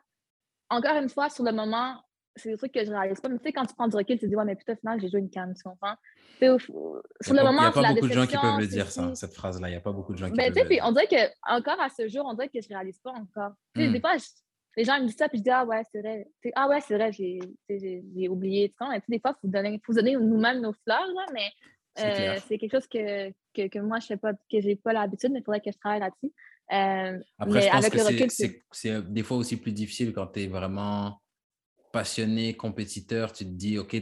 [SPEAKER 2] encore une fois, sur le moment, c'est des trucs que je réalise pas. Mais tu sais, quand tu prends du recul, tu te dis, ouais, mais putain, au final, j'ai joué une canne, tu comprends? Au,
[SPEAKER 1] sur le moment, il n'y a pas beaucoup de gens qui peuvent le dire, ça, cette phrase-là. Il n'y a pas beaucoup de gens qui
[SPEAKER 2] ben,
[SPEAKER 1] peuvent le
[SPEAKER 2] dire. On dirait que, encore à ce jour, on dirait que je ne réalise pas encore. Tu sais, hmm. Des fois, les gens me disent ça, puis je dis, ah ouais, c'est vrai. ah ouais, c'est vrai, j'ai oublié. Tu sais, des fois, il faut donner, faut donner nous-mêmes nos fleurs, là, mais euh, c'est quelque chose que, que, que moi, je fais pas, que j'ai pas l'habitude, mais il faudrait que je travaille là-dessus.
[SPEAKER 1] Euh, Après, je pense que c'est des fois aussi plus difficile quand tu es vraiment passionné, compétiteur. Tu te dis, OK,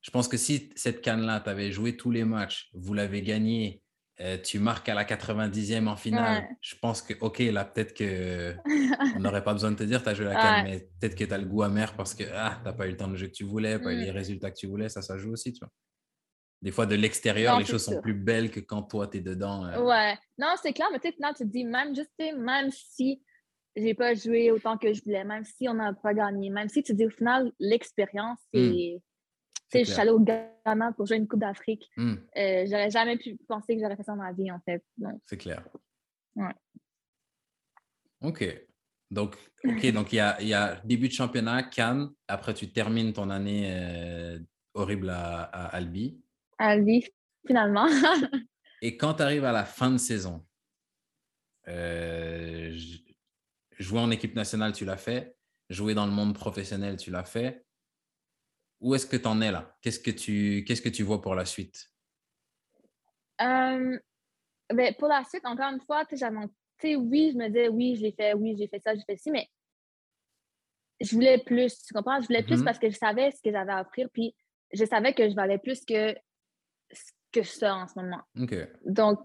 [SPEAKER 1] je pense que si cette canne-là, tu avais joué tous les matchs, vous l'avez gagné, euh, tu marques à la 90e en finale, je pense que, OK, là, peut-être que [laughs] on n'aurait pas besoin de te dire tu as joué la canne, mais peut-être que tu as le goût amer parce que ah, tu n'as pas eu le temps de jeu que tu voulais, pas eu mm. les résultats que tu voulais, ça, ça joue aussi, tu vois. Des fois, de l'extérieur, les choses sont plus belles que quand toi, tu es dedans.
[SPEAKER 2] Euh. Ouais. Non, c'est clair, mais tu sais, tu te dis, même, juste, même si j'ai pas joué autant que je voulais, même si on n'a pas gagné, même si tu dis, au final, l'expérience, c'est. Hmm. Tu sais, je suis allée au Ghana pour jouer une Coupe d'Afrique. Hmm. Euh, j'aurais jamais pu penser que j'aurais fait ça dans ma vie, en fait.
[SPEAKER 1] C'est clair.
[SPEAKER 2] Ouais.
[SPEAKER 1] OK. Donc, OK, donc il y a, y a, début de championnat, Cannes. Après, tu termines ton année euh, horrible à Albi
[SPEAKER 2] à lui, finalement. [laughs]
[SPEAKER 1] Et quand tu arrives à la fin de saison, euh, jouer en équipe nationale, tu l'as fait. Jouer dans le monde professionnel, tu l'as fait. Où est-ce que tu en es là? Qu'est-ce que tu qu'est-ce que tu vois pour la suite?
[SPEAKER 2] Euh, ben, pour la suite, encore une fois, tu sais, oui, je me disais, oui, j'ai fait, oui, j'ai fait ça, j'ai fait ci, mais je voulais plus, tu comprends? Je voulais plus mm-hmm. parce que je savais ce que j'avais à offrir, puis je savais que je valais plus que que ça en ce moment. Donc,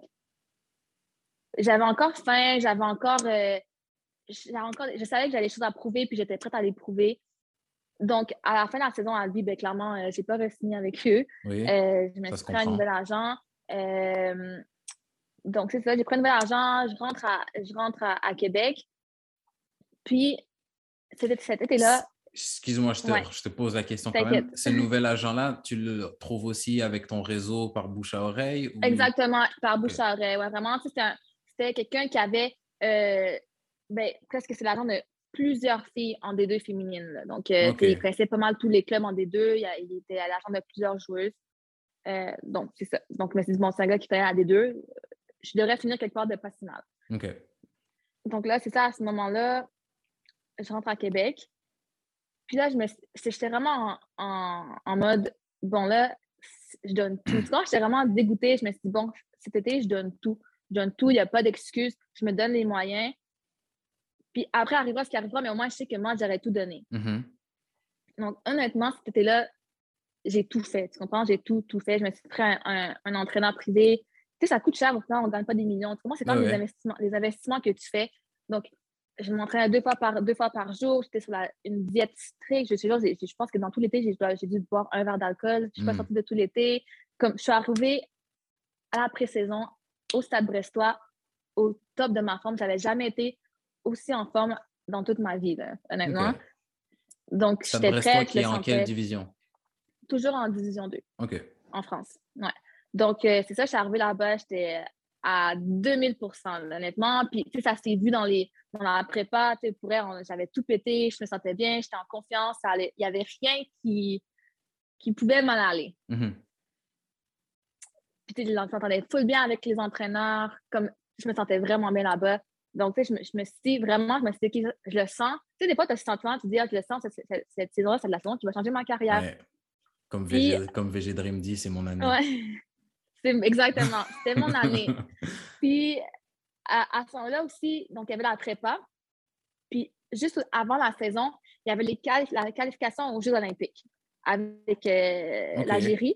[SPEAKER 2] j'avais encore faim, j'avais encore, euh, encore. Je savais que j'avais des choses à prouver, puis j'étais prête à les prouver. Donc, à la fin de la saison à vie, ben, clairement, je euh, j'ai pas re-signé avec eux. Euh, je me suis pris un nouvel argent. donc, c'est ça, j'ai pris un nouvel argent, je rentre à, je rentre à Québec. Puis, c'était cet été-là,
[SPEAKER 1] Excuse-moi, je, te, pose la question quand même. Ce nouvel agent-là, tu le trouves aussi avec ton réseau par bouche à oreille?
[SPEAKER 2] Exactement, par bouche à oreille. Ouais, vraiment, c'était quelqu'un qui avait euh, ben, presque c'est l'agent de plusieurs filles en D2 féminines. Donc, euh, il pressait pas mal tous les clubs en D2. Il, était à l'agent de plusieurs joueuses. Euh, donc, c'est ça. Donc, je me suis dit, bon, c'est un gars qui fait à D2. Je devrais finir quelque part de pas si mal. Donc là, c'est ça, à ce moment-là, je rentre à Québec. Puis là, j'étais vraiment en, en, mode, bon là, je donne tout. j'étais vraiment dégoûtée. Je me suis dit, bon, cet été, je donne tout. Je donne tout, il n'y a pas d'excuses. Je me donne les moyens. Puis après, arrivera ce qui arrivera, mais au moins, je sais que moi, j'aurais tout donné.
[SPEAKER 1] Mm-hmm.
[SPEAKER 2] Donc, honnêtement, cet été-là, j'ai tout fait. Tu comprends? J'ai tout, tout fait. Je me suis pris un, un, entraîneur privé. Tu sais, ça coûte cher, on ne gagne pas des millions. Tu comprends? C'est pas des, investissements, des investissements que tu fais. Donc, je m'entraînais deux fois par, deux fois par jour. J'étais sur une diète stricte. Je, je, je, pense que dans tout l'été, j'ai dû boire un verre d'alcool. Je ne suis pas hmm. sortie de tout l'été. Comme je suis arrivée à la pré-saison au Stade Brestois, au top de ma forme. Je n'avais jamais été aussi en forme dans toute ma vie, honnêtement. Donc, j'étais prête.
[SPEAKER 1] qui est en quelle division?
[SPEAKER 2] Toujours en division 2.
[SPEAKER 1] OK.
[SPEAKER 2] En France. Ouais. Donc, euh, c'est ça, je suis arrivée là-bas, j'étais à 2000% honnêtement. Puis, tu sais, ça s'est vu dans, les, dans la prépa. Tu sais, pour elle, j'avais tout pété, je me sentais bien, j'étais en confiance. Il n'y avait rien qui, qui pouvait m'en aller.
[SPEAKER 1] Mhm.
[SPEAKER 2] Puis, tu sais, je full bien avec les entraîneurs. Comme, je me sentais vraiment bien là-bas. Donc, tu sais, je me, je me suis dit, vraiment, je me suis dit, je le sens. Tu sais, des fois, tu as ce sentiment, tu te dis, ah, je le sens, cette, saison-là, c'est de la saison qui va changer ma carrière.
[SPEAKER 1] Ouais. Comme, VG, comme VG Dream dit, c'est mon année.
[SPEAKER 2] Ouais, [laughs] c'est exactement. C'était mon année. [laughs] Puis, à, à ce moment-là aussi, donc, il y avait la prépa. Puis, juste avant la saison, il y avait les quali- la qualification aux Jeux olympiques avec euh, l'Algérie.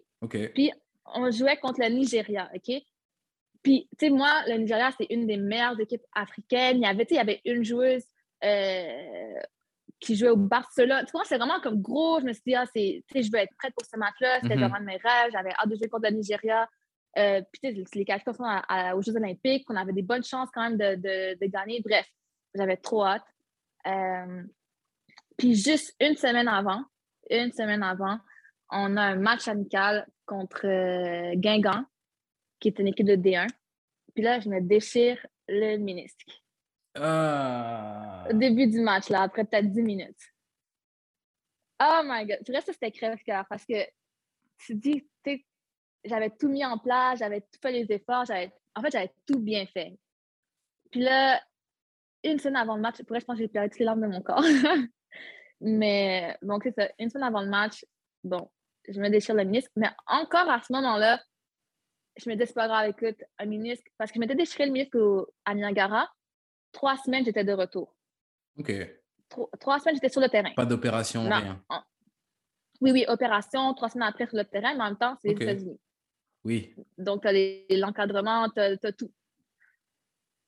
[SPEAKER 2] Puis, on jouait contre le Nigeria, OK? Puis, tu sais, moi, le Nigeria, c'est une des meilleures équipes africaines. Il y avait, tu sais, il y avait une joueuse euh, qui jouait au Barcelone. Tu vois, c'est vraiment comme gros. Je me suis dit, ah, c'est, tu sais, je veux être prête pour ce match-là. C'était
[SPEAKER 1] Mhm.
[SPEAKER 2] vraiment de mes rêves. J'avais hâte de jouer contre le Nigeria. Euh, puis, tu sais, les qualifications à- à- aux Jeux Olympiques, on avait des bonnes chances quand même de, de- de gagner. Bref, j'avais trop hâte. Euh, puis, juste une semaine avant, une semaine avant, on a un match amical contre Guingamp, qui est une équipe de D1. Puis là, je me déchire le ménisque.
[SPEAKER 1] Ah.
[SPEAKER 2] Au début du match, là, après peut-être 10 minutes. Oh my God. Pour vrai, ça, c'était crève-cœur parce que tu te dis, tu sais, j'avais tout mis en place, j'avais tout fait les efforts, j'avais, en fait, j'avais tout bien fait. Puis là, une semaine avant le match, pour vrai, je pense que j'ai pleuré toutes les larmes de mon corps. [laughs] Mais donc, c'est ça. Une semaine avant le match, bon, je me déchire le ménisque. Mais encore à ce moment-là, je me dis, c'est pas grave, écoute, un ménisque, parce que je m'étais déchiré le ménisque au- à Niagara. Trois semaines, j'étais de retour.
[SPEAKER 1] OK.
[SPEAKER 2] Tro- trois semaines, j'étais sur le terrain.
[SPEAKER 1] Pas d'opération, rien.
[SPEAKER 2] Oui, oui, opération, trois semaines après sur le terrain, mais en même temps, c'est
[SPEAKER 1] Ok.
[SPEAKER 2] les États-Unis.
[SPEAKER 1] Oui.
[SPEAKER 2] Donc, tu as l'encadrement, tu as, tout.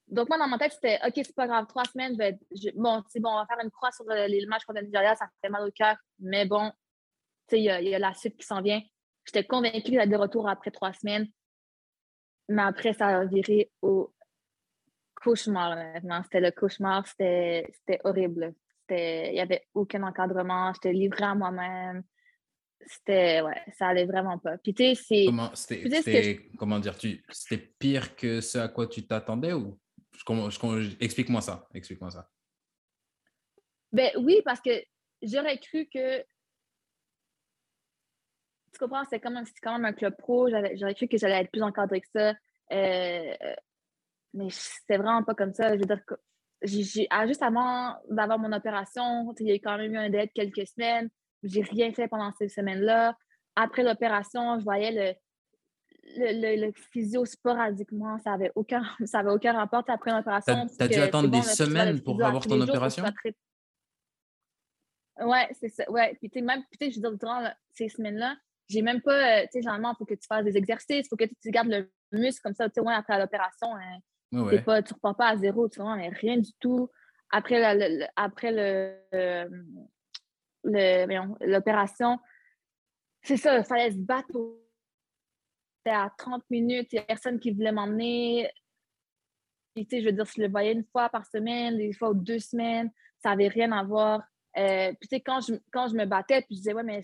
[SPEAKER 2] Donc, moi, dans ma tête, c'était OK, c'est pas grave, trois semaines, je vais être- je- bon, c'est bon, on va faire une croix sur le, les matchs contre le Nigeria, ça fait mal au cœur, mais bon, tu sais, il y, y a la suite qui s'en vient. J'étais convaincue j'allais de retour après trois semaines, mais après, ça a viré au cauchemar, honnêtement. C'était le cauchemar, c'était horrible. Il n'y avait aucun encadrement, j'étais livrée à moi-même. C'était, ouais, ça allait vraiment pas. Puis, tu sais, c'est.
[SPEAKER 1] Comment, dire, tu, c'était pire que ce à quoi tu t'attendais ou explique-moi ça, explique-moi ça.
[SPEAKER 2] Ben oui, parce que j'aurais cru que. Tu comprends, c'est quand, quand même un club pro. J'aurais cru que j'allais être plus encadré que ça. Euh, mais c'était vraiment pas comme ça. Je veux dire, j'ai- juste avant d'avoir mon opération, tu il y a eu quand même eu un délai de quelques semaines. J'ai rien fait pendant ces semaines-là. Après l'opération, je voyais le, le, le- le physio sporadiquement. Ça n'avait aucun, [laughs] ça avait aucun rapport. Tu Après l'opération, c'est
[SPEAKER 1] t'as dû attendre
[SPEAKER 2] bon,
[SPEAKER 1] des
[SPEAKER 2] tu
[SPEAKER 1] semaines pour avoir ton
[SPEAKER 2] tu
[SPEAKER 1] opération?
[SPEAKER 2] très Ouais, c'est ça. Ouais. Puis, tu même, tu je veux dire, durant ces semaines-là, j'ai même pas, euh, tu sais, généralement, il faut que tu fasses des exercices, il faut que tu, gardes le muscle comme ça, tu sais, ouais, après l'opération, hein,
[SPEAKER 1] Ouais,
[SPEAKER 2] pas, tu repars pas à zéro, tu vois, mais rien du tout. Après la- après le, l'opération, c'est ça, il fallait se battre. C'était à 30 minutes, il n'y a personne qui voulait m'emmener. Tu sais, je veux dire, je le voyais une fois par semaine, des fois ou deux semaines, ça n'avait rien à voir. Euh, puis, tu sais, quand je, quand je me battais, puis je disais, ouais, mais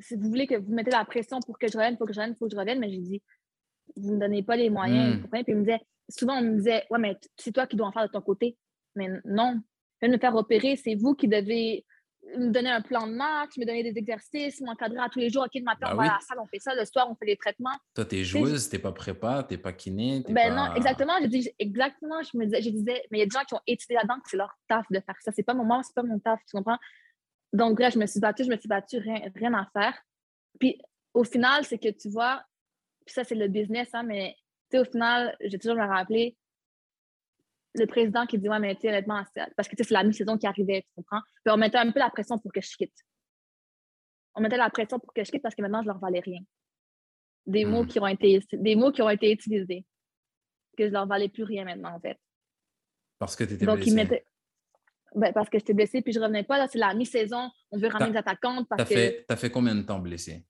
[SPEAKER 2] si- vous voulez que vous mettez la pression pour que je revienne, pour que je revienne, pour que je revienne, mais j'ai dit, vous ne me donnez pas les moyens,
[SPEAKER 1] Mm.
[SPEAKER 2] vous comprenez? Puis, il me disait, souvent, on me disait, ouais, mais c'est toi qui dois en faire de ton côté. Mais non, je viens de me faire opérer, c'est vous qui devez me donner un plan de match, me donner des exercices, m'encadrer à tous les jours. OK, le matin,
[SPEAKER 1] Bah
[SPEAKER 2] on va
[SPEAKER 1] oui.
[SPEAKER 2] à la salle, on fait ça. Le soir, on fait les traitements.
[SPEAKER 1] Toi, t'es joueuse, t'es pas prépa, t'es pas kiné,
[SPEAKER 2] Ben
[SPEAKER 1] pas...
[SPEAKER 2] non, exactement. Je dis exactement. Je me disais, je disais, mais il y a des gens qui ont étudié là-dedans, que c'est leur taf de faire ça. C'est pas mon moi, c'est pas mon taf, tu comprends? Donc, bref, je me suis battue, je me suis battue, rien, rien à faire. Puis, au final, c'est que tu vois, puis ça, c'est le business, hein, mais tu sais, au final, j'ai toujours me rappeler le président qui dit, ouais, mais tu sais, honnêtement, parce que tu sais, c'est la mi-saison qui arrivait, tu comprends? Puis, on mettait un peu la pression pour que je quitte. On mettait la pression pour que je quitte parce que maintenant, je leur valais rien. Des mots
[SPEAKER 1] Hmm.
[SPEAKER 2] qui ont été, des mots qui ont été utilisés que je leur valais plus rien maintenant, en fait.
[SPEAKER 1] Parce que t'étais
[SPEAKER 2] Donc, ils mettaient. Ben, parce que j'étais blessée puis je revenais pas. Là, c'est la mi-saison. On veut ramener des attaquantes parce
[SPEAKER 1] T'as
[SPEAKER 2] que
[SPEAKER 1] fait, t'as fait combien de temps blessé?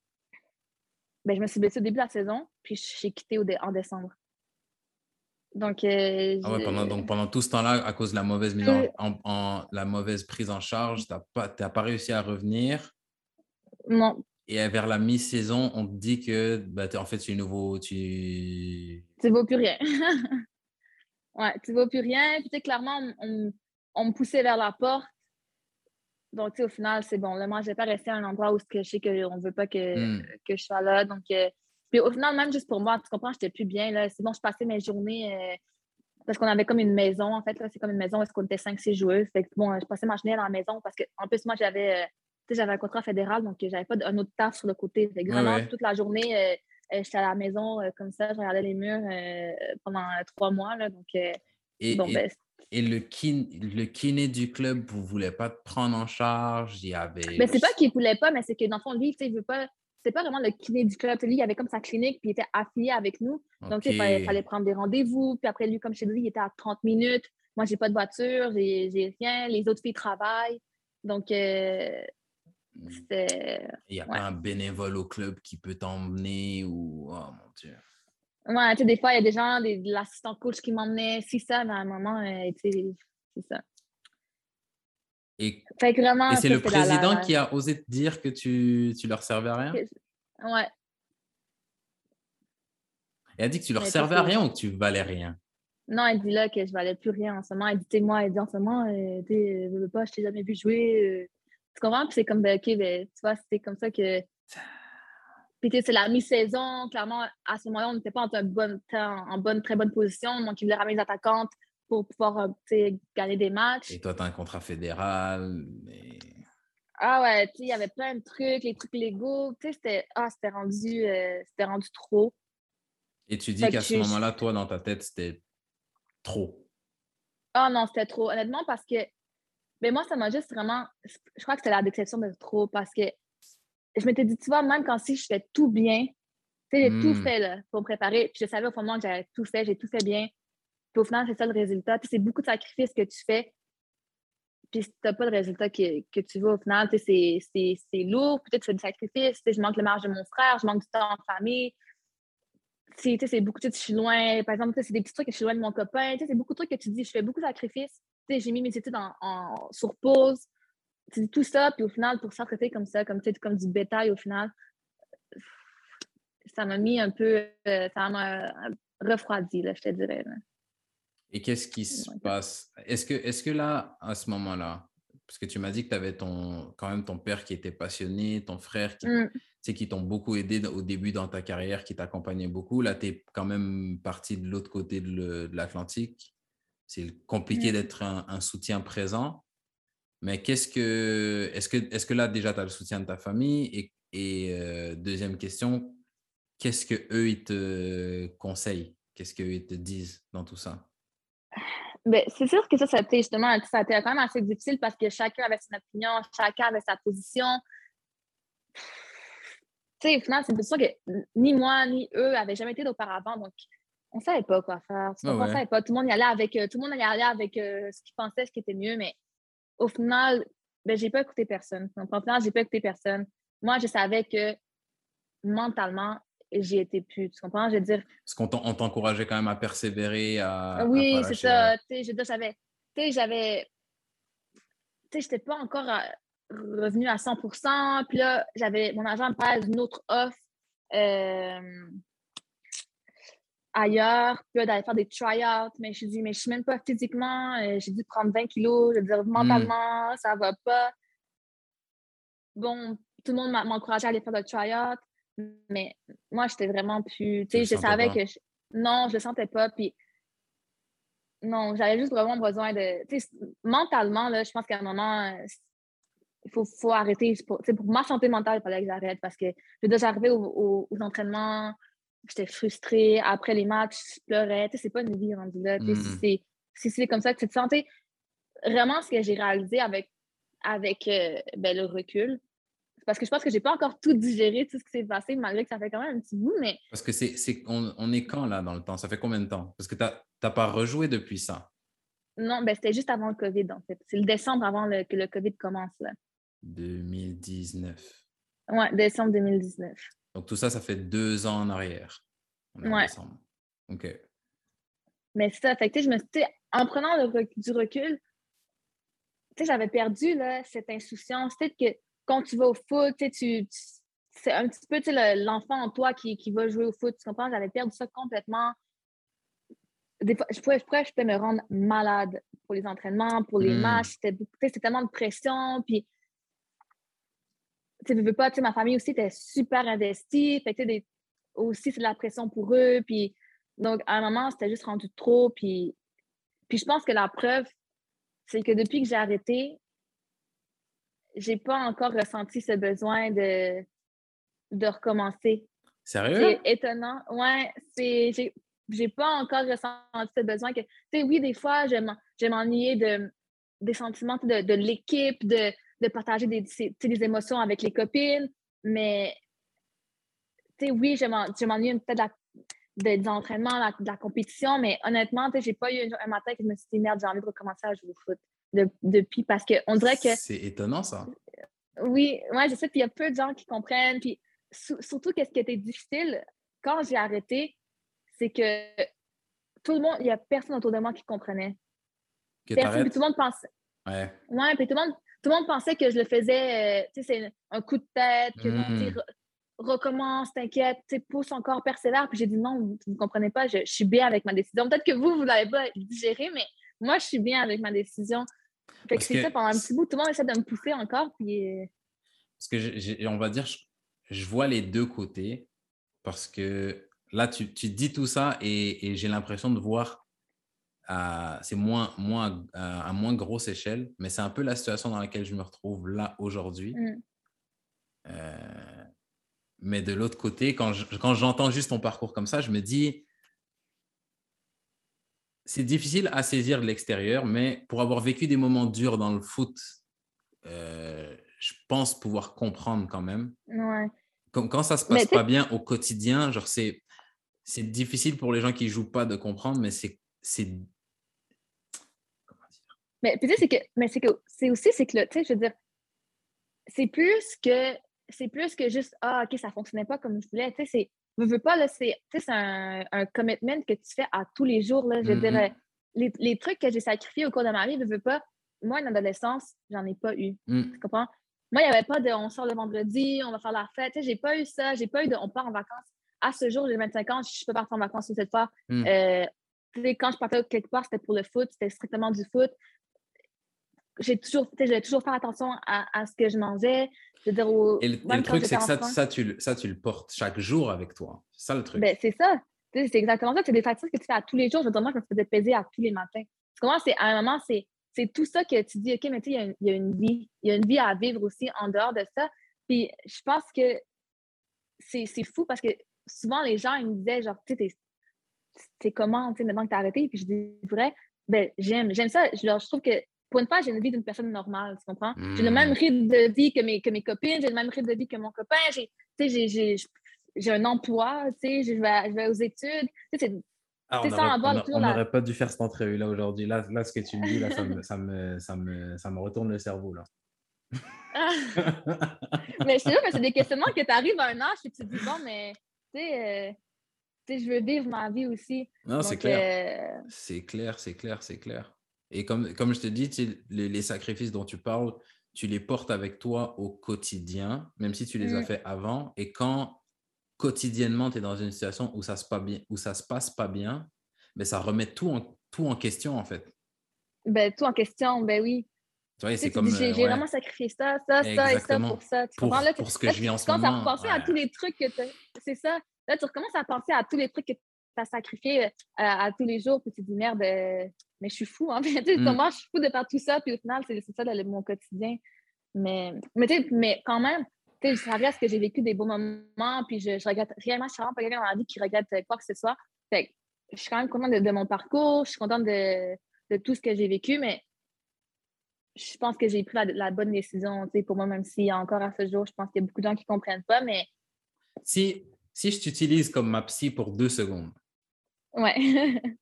[SPEAKER 2] ben, je me suis blessée au début de la saison, puis j'ai quitté au dé- en décembre. Donc, euh,
[SPEAKER 1] Ah ouais, pendant, donc pendant tout ce temps-là, à cause de la mauvaise mise en,
[SPEAKER 2] Euh.
[SPEAKER 1] en- en- la mauvaise prise en charge, t'as pas, t'as pas réussi à revenir?
[SPEAKER 2] non,
[SPEAKER 1] Et vers la mi-saison, on te dit que bah, en fait, tu es nouveau, tu
[SPEAKER 2] tu vaux plus rien. [laughs] ouais, tu vaux plus rien. Puis, clairement, on, on, me poussait vers la porte. Donc, au final, c'est bon. Là, moi, je pas rester à un endroit où je sais qu'on ne veut pas que, hmm. que, je sois là. Donc, euh, puis au final, même juste pour moi, tu comprends, j'étais plus bien. Là. C'est bon, je passais mes journées euh, parce qu'on avait comme une maison, en fait. C'est comme une maison où est-ce qu'on était 5-6 joueuses. Fait que, bon, je passais ma journée dans la maison parce qu'en plus, moi, j'avais j'avais un contrat fédéral, donc j'avais pas un autre taf sur le côté. vraiment, toute la journée, euh, euh, j'étais à la maison euh, comme ça, je regardais les murs pendant trois mois. Là, donc,
[SPEAKER 1] et, ben, et, le, kin, le kiné du club, vous ne voulez pas te prendre en charge? Il y avait...
[SPEAKER 2] Mais ben, c'est pas qu'il ne voulait pas, mais c'est que dans le fond, lui, il veut pas. C'est pas vraiment le kiné du club. Lui, il avait comme sa clinique, puis il était affilié avec nous. Donc, il fallait, prendre des rendez-vous. Puis après, lui, comme chez lui, il était à 30 minutes. Moi, j'ai pas de voiture, j'ai rien. Les autres filles travaillent. Donc,
[SPEAKER 1] Mm. Il n'y a pas un bénévole au club qui peut t'emmener ou. Oh mon Dieu.
[SPEAKER 2] Ouais, tu sais, des fois, il y a des gens, des, l'assistant coach qui m'emmenait, si ça, mais à un moment, euh, tu sais, c'est ça.
[SPEAKER 1] Et, et c'est le président qui a osé te dire que tu, tu leur servais à rien?
[SPEAKER 2] Ouais.
[SPEAKER 1] Il a dit que tu leur servais à rien ou que tu valais rien?
[SPEAKER 2] Non, il dit là que je valais plus rien en ce moment. Il dit, tu moi, il dit en ce moment, euh, tu veux pas, je t'ai jamais vu jouer. Euh, tu comprends? Puis c'est comme, ben, OK, ben, tu vois, c'est comme ça que. Puis c'est la mi-saison. Clairement, à ce moment-là, on n'était pas en, bonne, en bonne, très bonne position. Donc, il voulait ramener les attaquantes pour pouvoir euh, gagner des matchs.
[SPEAKER 1] Et toi, tu as un contrat fédéral.
[SPEAKER 2] Ah ouais, tu sais, il y avait plein de trucs, les trucs légaux. Tu sais, c'était ah, rendu, euh, rendu trop.
[SPEAKER 1] Et tu dis qu'à ce moment-là, toi, dans ta tête, c'était trop.
[SPEAKER 2] Ah non, c'était trop. Honnêtement, parce que mais moi, ça m'a juste vraiment. Je crois que c'était la déception de trop parce que je m'étais dit, tu vois, même quand si je fais tout bien, tu sais, j'ai tout hmm. fait là, pour me préparer, puis je savais au fond de moi que j'avais tout fait, j'ai tout fait bien. Puis au final, c'est ça le résultat. c'est beaucoup de sacrifices que tu fais. Puis si tu n'as pas de résultat que, que tu veux au final, c'est lourd. Peut-être que tu fais des sacrifices. Je manque le marge de mon frère, je manque du temps en famille. C'est beaucoup, de je suis loin. Par exemple, c'est des petits trucs que je suis loin de mon copain. C'est beaucoup de trucs que tu dis, je fais beaucoup de sacrifices j'ai mis mes études en, sur pause. Tout ça, puis au final, pour s'arrêter comme ça, comme, comme du bétail, au final, ça m'a mis un peu, euh, ça m'a refroidi, là, je te dirais.
[SPEAKER 1] Et qu'est-ce qui se passe? Est-ce que, est que là, à ce moment-là, parce que tu m'as dit que tu avais ton, quand même ton père qui était passionné, ton frère qui, mmh. qui t'ont beaucoup aidé au début dans ta carrière, qui t'accompagnait beaucoup. Là, tu es quand même parti de l'autre côté de l'Atlantique. C'est compliqué mmh. d'être un, soutien présent. Mais qu'est-ce que, est-ce que, est-ce que là déjà tu as le soutien de ta famille? Et, et euh, deuxième question, qu'est-ce que eux ils te conseillent, qu'est-ce qu'eux ils te disent dans tout ça?
[SPEAKER 2] Ben, c'est sûr que ça, ça a été justement, ça a été quand même assez difficile parce que chacun avait son opinion, chacun avait sa position. Tu sais, au final, c'est sûr que ni moi ni eux avaient jamais été d'auparavant, donc on savait pas quoi faire. Ah on savait pas. Tout le monde y allait avec, euh, tout le monde y allait avec euh, ce qu'il pensait, ce qui était mieux, mais au final, ben, j'ai pas écouté personne. Au final, j'ai pas écouté personne. Moi, je savais que mentalement, j'y étais plus. Tu comprends? Je veux dire.
[SPEAKER 1] Parce qu'on t'encourageait quand même à persévérer, à.
[SPEAKER 2] Oui, c'est ça. Tu sais, j'avais. Tu sais, j'avais. Tu sais, j'étais pas encore revenu à 100% Puis là, j'avais. Mon agent me passe une autre offre. Euh, ailleurs, puis d'aller faire des try-outs. Mais je dis, mais je suis même pas physiquement, euh, j'ai dû prendre 20 kilos. Je veux dire, mentalement, ça va pas. Bon, tout le monde m'a encouragé à aller faire des try-out, mais moi, j'étais vraiment plus. Tu sais, je savais que. Non, je le sentais pas. Puis non, j'avais juste vraiment besoin de. Tu sais, mentalement, là, je pense qu'à un moment, il faut, faut arrêter. Pour, pour ma santé mentale, il fallait que j'arrête parce que je déjà arrivé aux entraînements j'étais frustrée. Après les matchs, je pleurais. Tu sais, c'est pas une vie rendue là. Mm. Si c'est comme ça que tu te sentais. Vraiment, ce que j'ai réalisé avec, avec euh, ben, le recul, parce que je pense que j'ai pas encore tout digéré, tout ce qui s'est passé, malgré que ça fait quand même un petit bout, mais...
[SPEAKER 1] Parce que c'est... On, on, est quand, là, dans le temps? Ça fait combien de temps? Parce que tu n'as pas rejoué depuis ça?
[SPEAKER 2] Non, ben, c'était juste avant le COVID, en fait. C'est le décembre avant le, que le COVID commence, là.
[SPEAKER 1] 2019.
[SPEAKER 2] Ouais, décembre 2019.
[SPEAKER 1] Donc tout ça, ça fait deux ans en arrière.
[SPEAKER 2] ouais.
[SPEAKER 1] OK.
[SPEAKER 2] Mais c'est ça. Fait je me suis en prenant du recul, j'avais perdu là, cette insouciance. Peut-être que quand tu vas au foot, tu, c'est un petit peu l'enfant en toi qui, qui, va jouer au foot. Tu comprends? J'avais perdu ça complètement. des fois, je pouvais, je pouvais, je pouvais me rendre malade pour les entraînements, pour les
[SPEAKER 1] Hmm.
[SPEAKER 2] matchs. C'était tellement de pression. Puis, tu veux pas, tu sais, ma famille aussi était super investie. Fait que, tu sais, des- aussi, c'est de la pression pour eux. Puis, donc, à un moment, c'était juste rendu trop. Puis, puis je pense que la preuve, c'est que depuis que j'ai arrêté, j'ai pas encore ressenti ce besoin de, de recommencer.
[SPEAKER 1] Sérieux?
[SPEAKER 2] C'est étonnant. Ouais, c'est. J'ai, j'ai pas encore ressenti ce besoin que. Tu sais, oui, des fois, je m'en- je m'ennuyais de, des sentiments de, de l'équipe, de, de partager des, émotions avec les copines, mais. Tu sais, oui, je, m'en, je m'ennuie peut-être de des entraînements, la- de la compétition, mais honnêtement, tu sais, j'ai pas eu un matin que je me suis dit, merde, j'ai envie de recommencer à jouer au foot de- depuis, parce qu'on dirait que.
[SPEAKER 1] C'est étonnant, ça.
[SPEAKER 2] Oui, ouais, je sais, puis il y a peu de gens qui comprennent. Puis surtout, qu'est-ce qui était difficile quand j'ai arrêté, c'est que tout le monde, il n'y a personne autour de moi qui comprenait.
[SPEAKER 1] Que
[SPEAKER 2] Personne, puis tout le monde pensait.
[SPEAKER 1] Ouais.
[SPEAKER 2] Ouais, puis tout le monde, tout le monde pensait que je le faisais, euh, tu sais, c'est un coup de tête, que non, tu sais,
[SPEAKER 1] Mm.
[SPEAKER 2] re- recommence, t'inquiète, tu sais, pousse encore, persévère. Puis j'ai dit non, vous ne comprenez pas, je, je suis bien avec ma décision. Peut-être que vous, vous ne l'avez pas digéré, mais moi, je suis bien avec ma décision. Fait que c'est ça, pendant un petit bout, tout le monde essaie de me pousser encore, puis. euh,
[SPEAKER 1] Parce que on va dire, je, je vois les deux côtés parce que là, tu, tu dis tout ça et, et j'ai l'impression de voir, à- c'est moins, moins, à, à moins grosse échelle, mais c'est un peu la situation dans laquelle je me retrouve là aujourd'hui.
[SPEAKER 2] Mm.
[SPEAKER 1] Euh, mais de l'autre côté, quand je- quand j'entends juste ton parcours comme ça, je me dis, c'est difficile à saisir de l'extérieur, mais pour avoir vécu des moments durs dans le foot, euh, je pense pouvoir comprendre quand même.
[SPEAKER 2] Ouais.
[SPEAKER 1] Comme quand ça se passe pas bien au quotidien, genre c'est c'est difficile pour les gens qui jouent pas de comprendre, mais c'est
[SPEAKER 2] Mais puis tu sais, c'est que, mais c'est que, c'est aussi, c'est que, tu sais, je veux dire, c'est plus que, c'est plus que juste, ah, OK, ça fonctionnait pas comme je voulais. Tu sais, c'est, veux, veux pas, là, c'est, tu sais, c'est un, un commitment que tu fais à tous les jours, là. Je veux
[SPEAKER 1] Mhm.
[SPEAKER 2] dire, euh, les, les trucs que j'ai sacrifiés au cours de ma vie, veux, veux pas, moi, en adolescence, j'en ai pas eu.
[SPEAKER 1] Hmm.
[SPEAKER 2] Tu comprends? Moi, il n'y avait pas de on sort le vendredi, on va faire la fête. Tu sais, j'ai pas eu ça. J'ai pas eu de on part en vacances. À ce jour, j'ai 25 ans, je peux partir en vacances une cette fois.
[SPEAKER 1] Hmm.
[SPEAKER 2] Euh, quand je partais quelque part, c'était pour le foot, c'était strictement du foot. J'ai toujours, devais toujours faire attention à, à ce que je mangeais. Je veux dire, au-
[SPEAKER 1] Et le, et truc, c'est que ça, ça, tu, le- ça, tu le portes chaque jour avec toi. C'est ça le truc.
[SPEAKER 2] Ben, c'est ça. C'est exactement ça. C'est des factures que tu fais à tous les jours. Je veux dire, moi, je me faisais peser à tous les matins. Tu comprends? C'est, à un moment, c'est, tout ça que tu dis, OK, mais tu sais, il y a une- il y, a une vie. Il y a une vie à vivre aussi en dehors de ça. Puis je pense que c'est, fou parce que souvent, les gens, ils me disaient, genre, tu sais, c'est comment, tu sais, maintenant que tu as arrêté? Puis je dis, vrai, ben, j'aime, j'aime ça. Je, je trouve que pour une fois, j'ai une vie d'une personne normale, tu comprends? J'ai le
[SPEAKER 1] Mm.
[SPEAKER 2] même rythme de vie que mes, que mes copines, j'ai le même rythme de vie que mon copain, j'ai, tu sais, j'ai, j'ai, j'ai un emploi, tu sais, je vais, je vais aux études. Tu sais, c'est-
[SPEAKER 1] Ah,
[SPEAKER 2] c'est
[SPEAKER 1] on
[SPEAKER 2] la-
[SPEAKER 1] n'aurait pas dû faire cette entrevue là aujourd'hui. Là, là, ce que tu me dis, là, ça, me, ça, me, ça, me, ça me retourne le cerveau. Là. [laughs]
[SPEAKER 2] mais je sais pas, c'est des questionnements que tu arrives à un âge et tu te dis, bon, mais tu sais, euh, tu sais, je veux vivre ma vie aussi.
[SPEAKER 1] non, c'est clair.
[SPEAKER 2] euh,
[SPEAKER 1] C'est clair, c'est clair, c'est clair. Et comme, comme je te dis, tu les, les sacrifices dont tu parles, tu les portes avec toi au quotidien, même si tu les as
[SPEAKER 2] Mm.
[SPEAKER 1] fait avant. Et quand quotidiennement, tu es dans une situation où ça se, pas bien, où ça se passe pas bien, mais ça remet tout en, tout en question, en fait.
[SPEAKER 2] ben, tout en question, ben oui.
[SPEAKER 1] Tu vois,
[SPEAKER 2] Tu
[SPEAKER 1] c'est
[SPEAKER 2] tu
[SPEAKER 1] comme.
[SPEAKER 2] j'ai
[SPEAKER 1] euh, ouais,
[SPEAKER 2] vraiment sacrifié ça, ça, ça et ça pour ça. Tu
[SPEAKER 1] Pour-?
[SPEAKER 2] Là,
[SPEAKER 1] pour
[SPEAKER 2] tu-
[SPEAKER 1] ce que
[SPEAKER 2] là,
[SPEAKER 1] je vis
[SPEAKER 2] tu
[SPEAKER 1] en ce
[SPEAKER 2] commences à repenser à tous les trucs que tu C'est ça. Là, tu recommences à penser à tous les trucs que euh, à, à tous les jours, puis tu te dis, merde, euh, mais je suis fou, hein. [laughs] Tu sais,
[SPEAKER 1] Mm.
[SPEAKER 2] Comment je suis fou de faire tout ça, puis au final, c'est ça le- mon quotidien. Mais, mais, tu sais, mais quand même, tu sais, ça reste que j'ai vécu des beaux moments, puis je, je regrette réellement, je suis vraiment pas quelqu'un dans la vie qui regrette quoi que ce soit. Fait que je suis quand même contente de, de mon parcours, je suis contente de, de tout ce que j'ai vécu, mais je pense que j'ai pris la, la bonne décision, tu sais, pour moi, même si encore à ce jour, je pense qu'il y a beaucoup de gens qui ne comprennent pas, mais
[SPEAKER 1] Si, si je t'utilise comme ma psy pour deux secondes,
[SPEAKER 2] ouais. [laughs]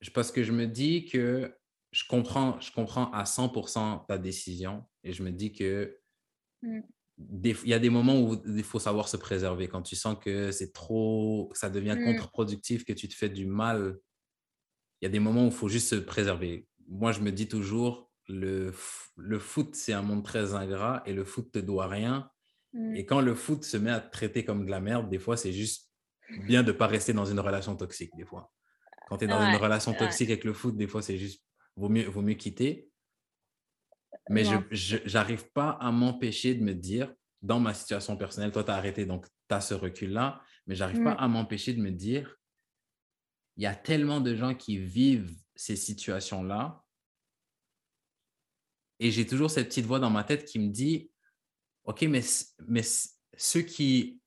[SPEAKER 1] je- parce que je me dis que je comprends, je comprends à 100% ta décision et je me dis que
[SPEAKER 2] Mm.
[SPEAKER 1] des- il y a des moments où il faut savoir se préserver. Quand tu sens que c'est trop, que ça devient
[SPEAKER 2] Mm.
[SPEAKER 1] contre-productif, que tu te fais du mal, il y a des moments où il faut juste se préserver. Moi, je me dis toujours, le, le foot, c'est un monde très ingrat et le foot te doit rien.
[SPEAKER 2] Mm.
[SPEAKER 1] Et quand le foot se met à te traiter comme de la merde, des fois, c'est juste bien de ne pas rester dans une relation toxique, des fois. Quand tu es dans une relation toxique avec le foot, des fois, c'est juste, vaut mieux, vaut mieux quitter. Mais je n'arrive pas à m'empêcher de me dire, dans ma situation personnelle, toi, tu as arrêté, donc tu as ce recul-là, mais j'arrive pas mm. à m'empêcher de me dire, il y a tellement de gens qui vivent ces situations-là. Et j'ai toujours cette petite voix dans ma tête qui me dit, OK, mais, mais ceux qui,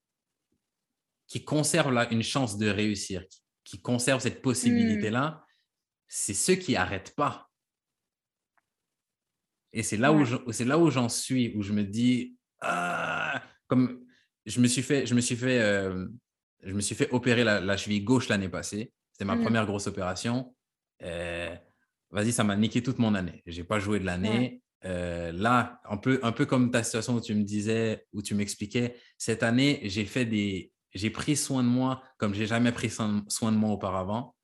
[SPEAKER 1] qui conservent là une chance de réussir, qui, conservent cette possibilité-là, mm. c'est ceux qui n'arrêtent pas. Et c'est là, où c'est là où j'en suis, où je me dis, ah, comme je me suis fait, je me suis fait, euh, je me suis fait opérer la, cheville gauche l'année passée. C'était ma mmh. première grosse opération. Euh, vas-y, ça m'a niqué toute mon année. Je n'ai pas joué de l'année. Euh, là, un peu, un peu comme ta situation où tu me disais, où tu m'expliquais, cette année, j'ai fait des, j'ai pris soin de moi comme j'ai jamais pris soin, de moi auparavant.